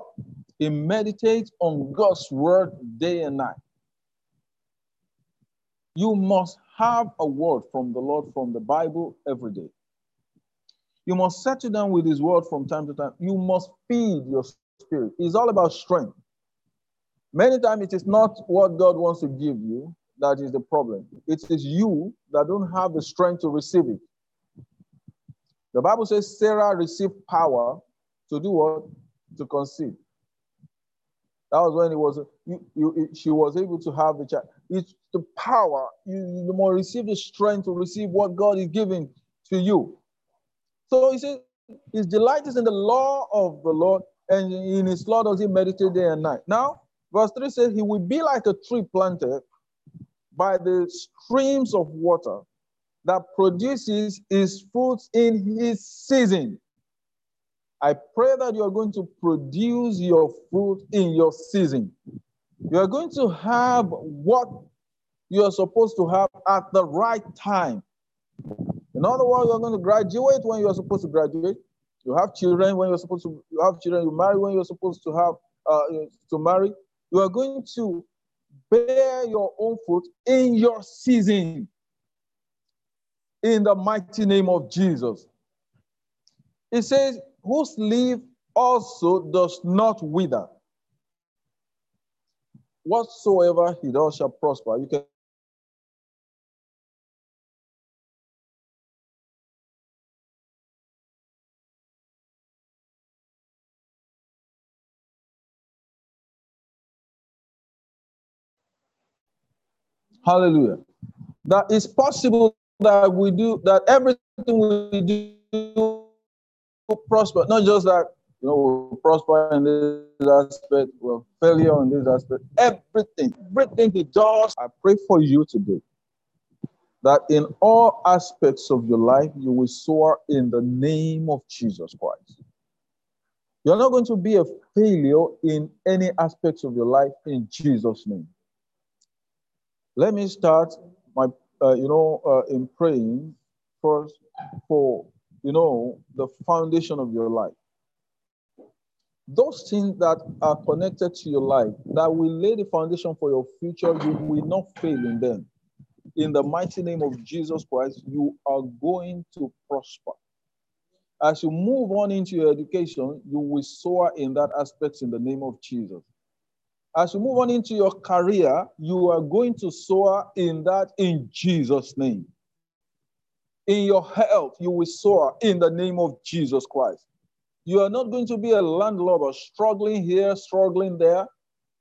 He meditates on God's word day and night. You must have a word from the Lord from the Bible every day. You must settle down with his word from time to time. You must feed your spirit. It's all about strength. Many times it is not what God wants to give you that is the problem. It is you that don't have the strength to receive it. The Bible says Sarah received power to do what? To conceive. That was when it was you, you, she was able to have the child. It's the power. You, you must receive the strength to receive what God is giving to you. So he says, his delight is in the law of the Lord, and in his law does he meditate day and night. Now, verse 3 says, He will be like a tree planted by the streams of water that produces its fruits in his season. I pray that you are going to produce your fruit in your season. You are going to have what you are supposed to have at the right time. In other words, you're going to graduate when you are supposed to graduate. You have children when you're supposed to you have children. You marry when you're supposed to have uh, to marry. You are going to bear your own fruit in your season. In the mighty name of Jesus. It says, whose leaf also does not wither. Whatsoever he does shall prosper. You can Hallelujah. That it's possible that we do that everything we do will prosper, not just that you know we prosper in this aspect, well, failure in this aspect, everything, everything he does. I pray for you today that in all aspects of your life you will soar in the name of Jesus Christ. You're not going to be a failure in any aspects of your life in Jesus' name. Let me start my, uh, you know, uh, in praying first for, you know, the foundation of your life. Those things that are connected to your life that will lay the foundation for your future, you will not fail in them. In the mighty name of Jesus Christ, you are going to prosper. As you move on into your education, you will soar in that aspect in the name of Jesus. As you move on into your career, you are going to soar in that in Jesus' name. In your health, you will soar in the name of Jesus Christ. You are not going to be a landlubber, struggling here, struggling there.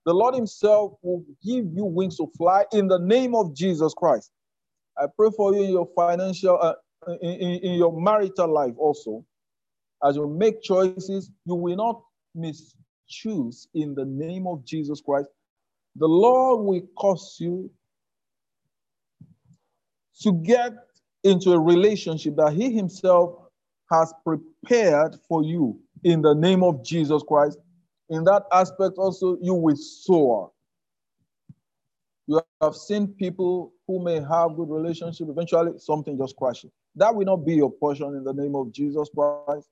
The Lord Himself will give you wings to fly in the name of Jesus Christ. I pray for you in your financial, uh, in, in, in your marital life also. As you make choices, you will not mischoose in the name of Jesus Christ. The Lord will cause you to get into a relationship that He Himself has prepared for you in the name of Jesus Christ. In that aspect, also, you will soar. You have seen people who may have good relationship, eventually something just crashes. That will not be your portion in the name of Jesus Christ.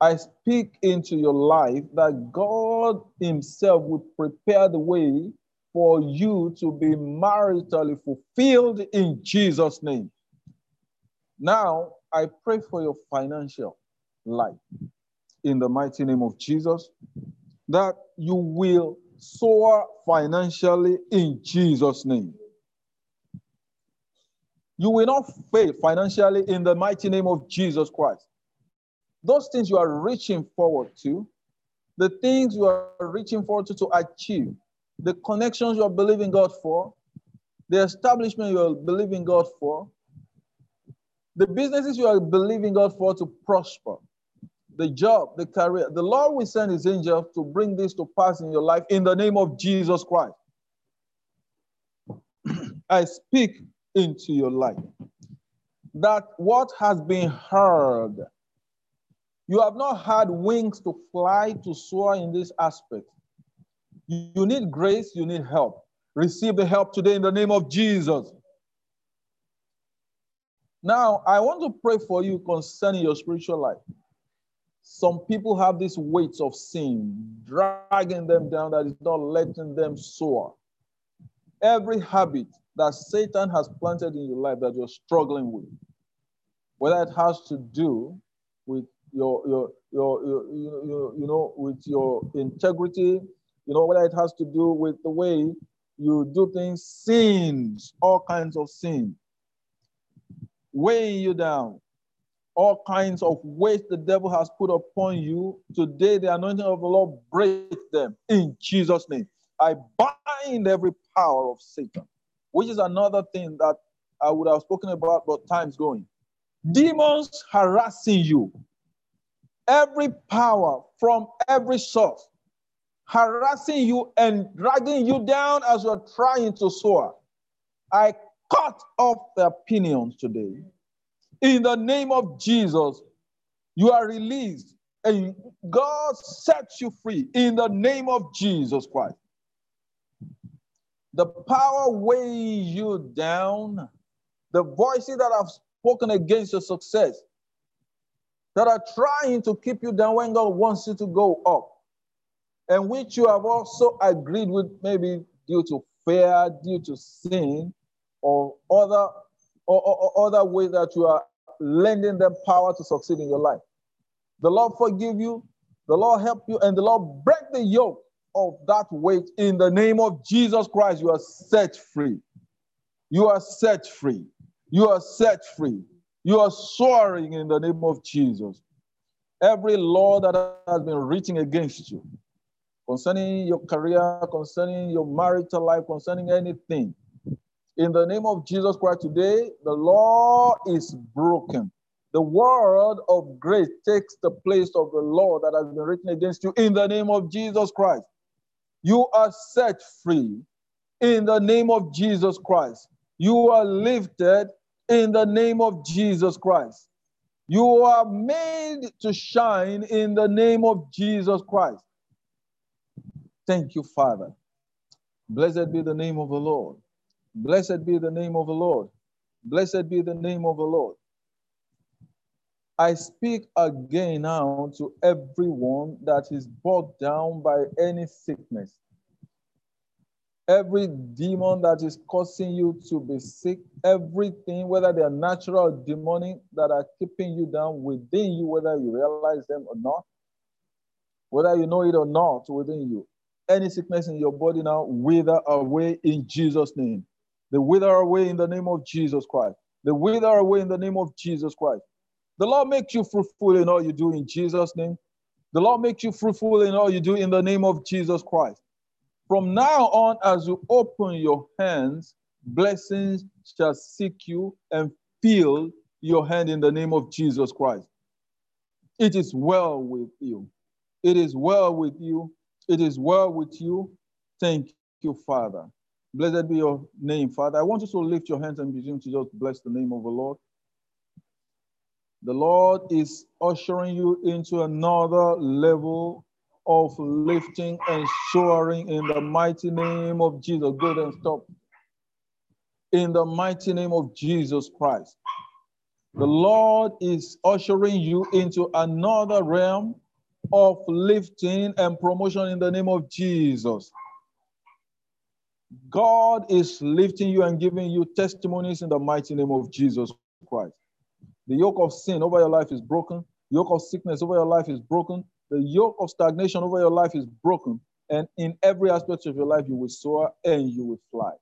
I speak into your life that God Himself will prepare the way for you to be maritally fulfilled in Jesus' name. Now, I pray for your financial life in the mighty name of Jesus that you will soar financially in Jesus' name. You will not fail financially in the mighty name of Jesus Christ. Those things you are reaching forward to, the things you are reaching forward to to achieve, the connections you are believing God for, the establishment you are believing God for, the businesses you are believing God for to prosper, the job, the career. The Lord will send his angel to bring this to pass in your life in the name of Jesus Christ. I speak into your life that what has been heard, you have not had wings to fly, to soar in this aspect. You need grace, you need help. Receive the help today in the name of Jesus. Now, I want to pray for you concerning your spiritual life. Some people have this weight of sin dragging them down that is not letting them soar. Every habit that Satan has planted in your life that you're struggling with, whether it has to do with your, your, your, your, your, you know, with your integrity, you know, whether it has to do with the way you do things, sins, all kinds of sin, weighing you down, all kinds of weight the devil has put upon you. Today, the anointing of the Lord break them in Jesus' name. I bind every power of Satan, which is another thing that I would have spoken about, but time's going. Demons harassing you, every power from every source harassing you and dragging you down as you're trying to soar. I cut off their opinions today. In the name of Jesus, you are released and God sets you free in the name of Jesus Christ. The power weigh you down, the voices that have spoken against your success, that are trying to keep you down when God wants you to go up, and which you have also agreed with, maybe due to fear, due to sin, or other or, or, or other ways that you are lending them power to succeed in your life. The Lord forgive you, the Lord help you, and the Lord break the yoke of that weight in the name of Jesus Christ. You are set free. You are set free. You are set free. You are soaring in the name of Jesus. Every law that has been written against you, concerning your career, concerning your marital life, concerning anything, in the name of Jesus Christ today, the law is broken. The word of grace takes the place of the law that has been written against you in the name of Jesus Christ. You are set free in the name of Jesus Christ. You are lifted in the name of Jesus Christ. You are made to shine in the name of Jesus Christ. Thank you, Father. Blessed be the name of the Lord. Blessed be the name of the Lord. Blessed be the name of the Lord. I speak again now to everyone that is bogged down by any sickness. Every demon that is causing you to be sick, everything, whether they are natural or demonic, that are keeping you down within you, whether you realize them or not, whether you know it or not within you, any sickness in your body now, wither away in Jesus' name. They wither away in the name of Jesus Christ. They wither away in the name of Jesus Christ. The Lord makes you fruitful in all you do in Jesus' name. The Lord makes you fruitful in all you do in the name of Jesus Christ. From now on, as you open your hands, blessings shall seek you and fill your hand in the name of Jesus Christ. It is well with you. It is well with you. It is well with you. Thank you, Father. Blessed be your name, Father. I want you to lift your hands and begin to just bless the name of the Lord. The Lord is ushering you into another level of lifting and soaring in the mighty name of Jesus. Go and stop. In the mighty name of Jesus Christ. The Lord is ushering you into another realm of lifting and promotion in the name of Jesus. God is lifting you and giving you testimonies in the mighty name of Jesus Christ. The yoke of sin over your life is broken. The yoke of sickness over your life is broken. The yoke of stagnation over your life is broken. And in every aspect of your life, you will soar and you will fly.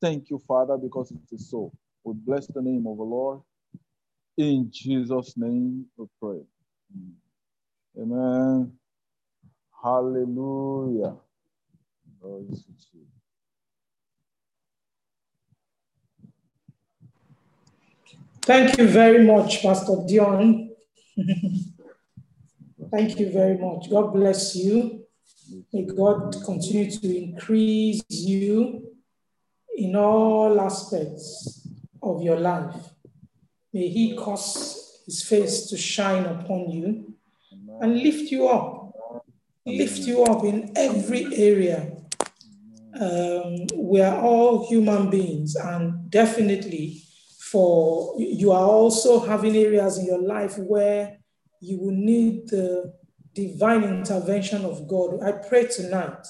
Thank you, Father, because it is so. We bless the name of the Lord. In Jesus' name we pray. Amen. Hallelujah. Thank you very much, Pastor Dion. Thank you very much. God bless you. May God continue to increase you in all aspects of your life. May He cause His face to shine upon you and lift you up. Lift you up in every area. Um, we are all human beings, and definitely for you are also having areas in your life where you will need the divine intervention of God. I pray tonight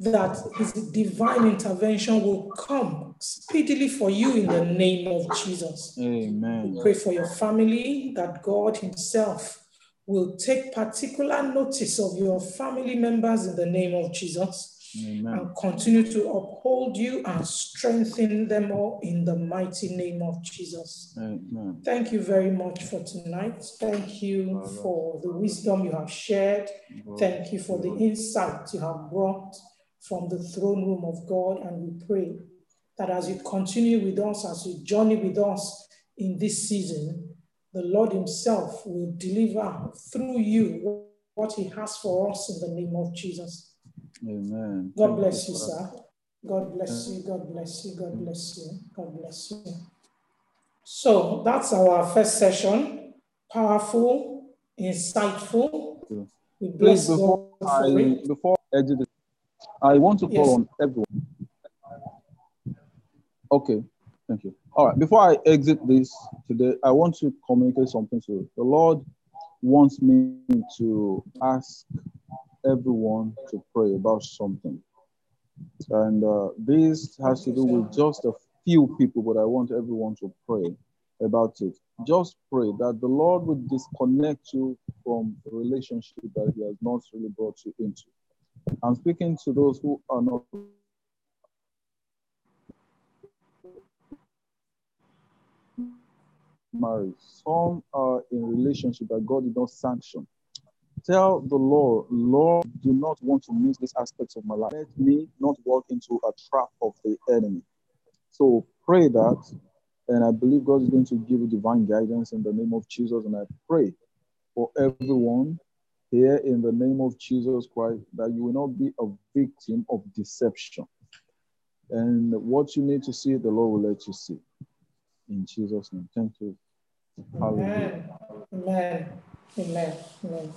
that his divine intervention will come speedily for you in the name of Jesus. Amen. We pray for your family that God himself will take particular notice of your family members in the name of Jesus. Amen. and continue to uphold you and strengthen them all in the mighty name of Jesus. Amen. Thank you very much for tonight. Thank you for the wisdom you have shared. Thank you for the insight you have brought from the throne room of God. And we pray that as you continue with us, as you journey with us in this season, the Lord Himself will deliver through you what He has for us in the name of Jesus. Amen. God bless you, sir. God bless uh, you. God bless you. God mm. bless you. God bless you. So that's our first session. Powerful, insightful. We bless Please, before God I for it. before I exit, I want to call Yes. on everyone. Okay, thank you. All right, before I exit this today, I want to communicate something to you. The Lord wants me to ask everyone to pray about something. And uh, this has to do with just a few people, but I want everyone to pray about it. Just pray that the Lord will disconnect you from a relationship that He has not really brought you into. I'm speaking to those who are not married. Some are in relationship that God did not sanction. Tell the Lord, Lord, do not want to miss this aspect of my life. Let me not walk into a trap of the enemy. So pray that, and I believe God is going to give you divine guidance in the name of Jesus. And I pray for everyone here in the name of Jesus Christ that you will not be a victim of deception. And what you need to see, the Lord will let you see. In Jesus' name. Thank you. Amen. Amen. Amen. Amen.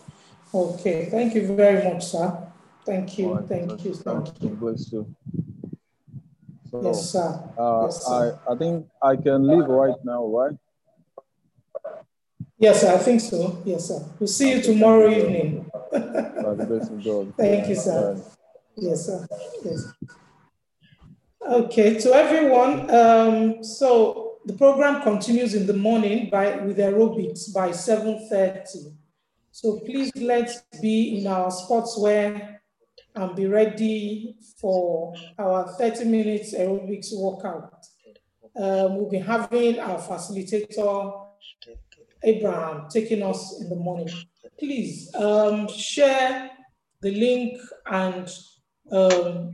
Okay. Thank you very much, sir. Thank you. Right, Thank so you. Thank you. bless you. So, Yes, sir. uh, Yes, sir. I, I think I can leave right now, right? Yes, sir. I think so. Yes, sir. We'll see you tomorrow evening. By the grace of God. Thank you, sir. Bye. Yes, sir. Yes. Okay, to everyone. Um, so the program continues in the morning by with aerobics by 7:30. So please let's be in our sportswear and be ready for our 30 minutes aerobics workout. Um, we'll be having our facilitator Abraham taking us in the morning. Please um, share the link and um,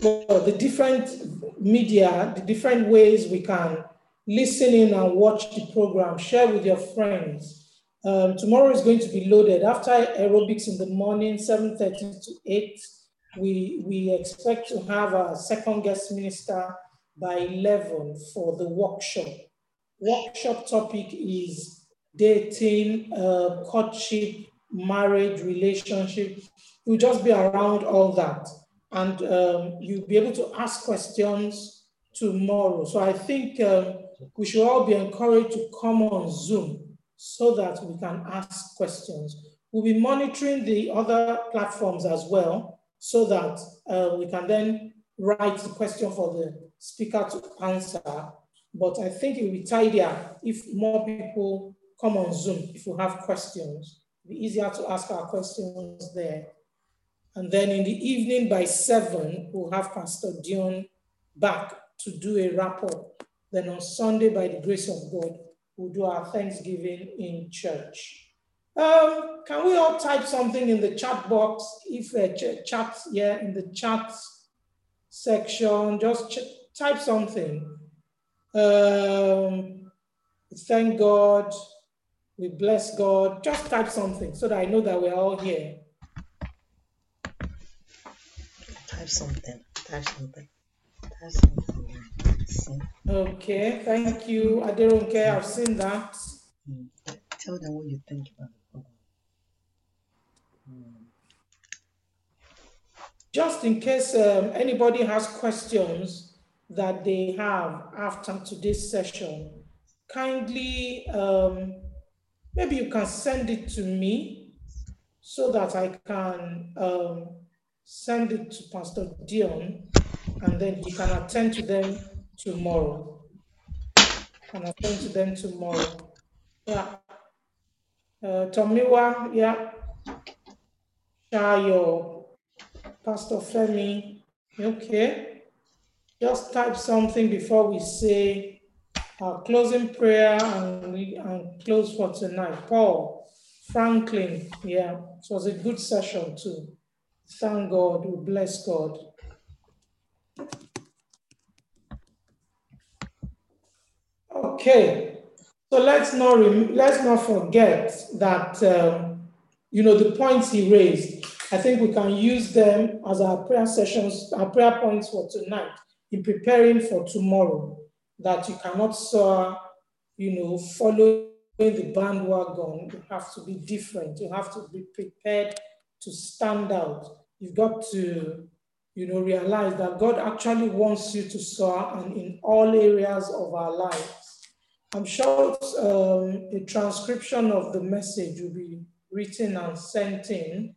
the different media, the different ways we can listen in and watch the program. Share with your friends. Um, tomorrow is going to be loaded. After aerobics in the morning, 7.30 to 8, we, we expect to have a second guest minister by 11 for the workshop. Workshop topic is dating, uh, courtship, marriage, relationship. We'll just be around all that. And um, you'll be able to ask questions tomorrow. So I think um, we should all be encouraged to come on Zoom so that we can ask questions. We'll be monitoring the other platforms as well so that uh, we can then write the question for the speaker to answer. But I think it will be tidier if more people come on Zoom if you have questions. It'll be easier to ask our questions there. And then in the evening by seven, we'll have Pastor Dion back to do a wrap up. Then on Sunday, by the grace of God, we'll do our Thanksgiving in church. Um, can we all type something in the chat box? If a ch chat, yeah, in the chat section, just type something. Um, thank God, we bless God. Just type something so that I know that we're all here. Type something. Type something. Type something. Okay, thank you. I don't care. I've seen that. Mm. Tell them what you think about the program. Mm. Just in case um, anybody has questions that they have after today's session, kindly, um, maybe you can send it to me so that I can um, send it to Pastor Dion and then he can attend to them tomorrow. Can attend to them tomorrow. Yeah. Uh, Tomiwa, yeah. Shayo, Pastor Femi, okay. Just type something before we say our closing prayer and, we, and close for tonight. Paul, Franklin, yeah, it was a good session too. Thank God, we bless God. Okay, so let's not let's not forget that um, you know the points he raised. I think we can use them as our prayer sessions, our prayer points for tonight in preparing for tomorrow. That you cannot soar, you know, following the bandwagon. You have to be different. You have to be prepared to stand out. You've got to, you know, realize that God actually wants you to soar and in all areas of our lives. I'm sure um, a transcription of the message will be written and sent in.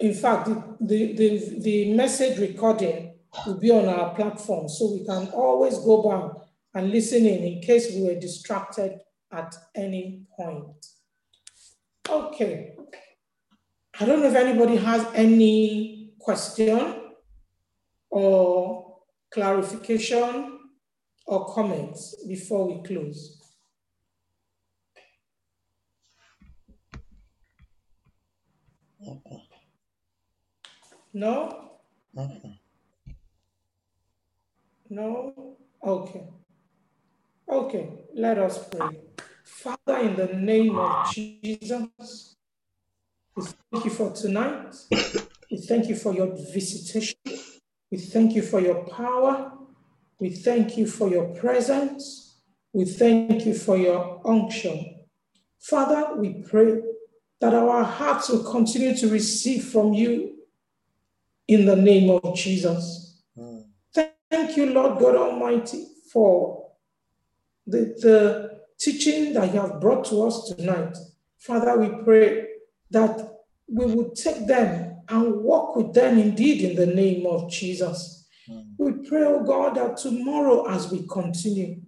In fact, the, the, the, the message recording will be on our platform, so we can always go back and listen in in case we were distracted at any point. Okay. I don't know if anybody has any question or clarification or comments before we close? Okay. No? Okay. No? Okay. Okay, let us pray. Father, in the name of Jesus, we thank you for tonight. We thank you for your visitation. We thank you for your power. We thank you for your presence. We thank you for your unction. Father, we pray that our hearts will continue to receive from you in the name of Jesus. Mm. Thank you, Lord God Almighty, for the, the teaching that you have brought to us tonight. Father, we pray that we will take them and walk with them indeed in the name of Jesus. We pray, oh God, that tomorrow as we continue,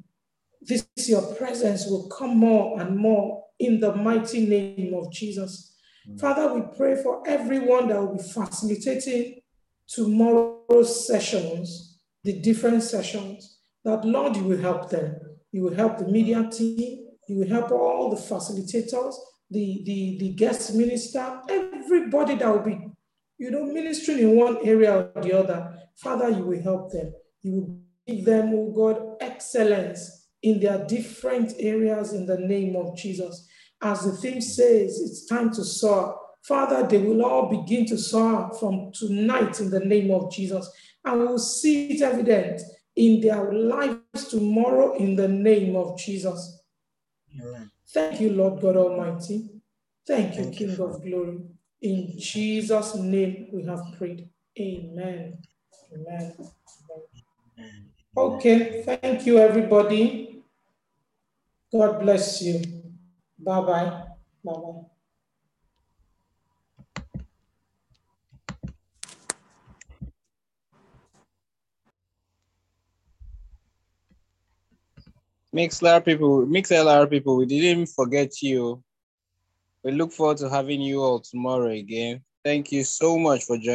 this your presence will come more and more in the mighty name of Jesus. Mm. Father, we pray for everyone that will be facilitating tomorrow's sessions, the different sessions, that Lord, you will help them. You will help the media team, You will help all the facilitators, the, the, the guest minister, everybody that will be, you know, ministering in one area or the other. Father, you will help them. You will give them, oh God, excellence in their different areas in the name of Jesus. As the theme says, it's time to soar. Father, they will all begin to soar from tonight in the name of Jesus. And we'll see it evident in their lives tomorrow in the name of Jesus. Amen. Thank you, Lord God Almighty. Thank you, Thank you, King of Glory. In Jesus' name we have prayed. Amen. Amen. Okay, thank you, everybody. God bless you. Bye bye. Bye bye. Mix Mixlr people, Mix MixLR people, we didn't forget you. We look forward to having you all tomorrow again. Thank you so much for joining.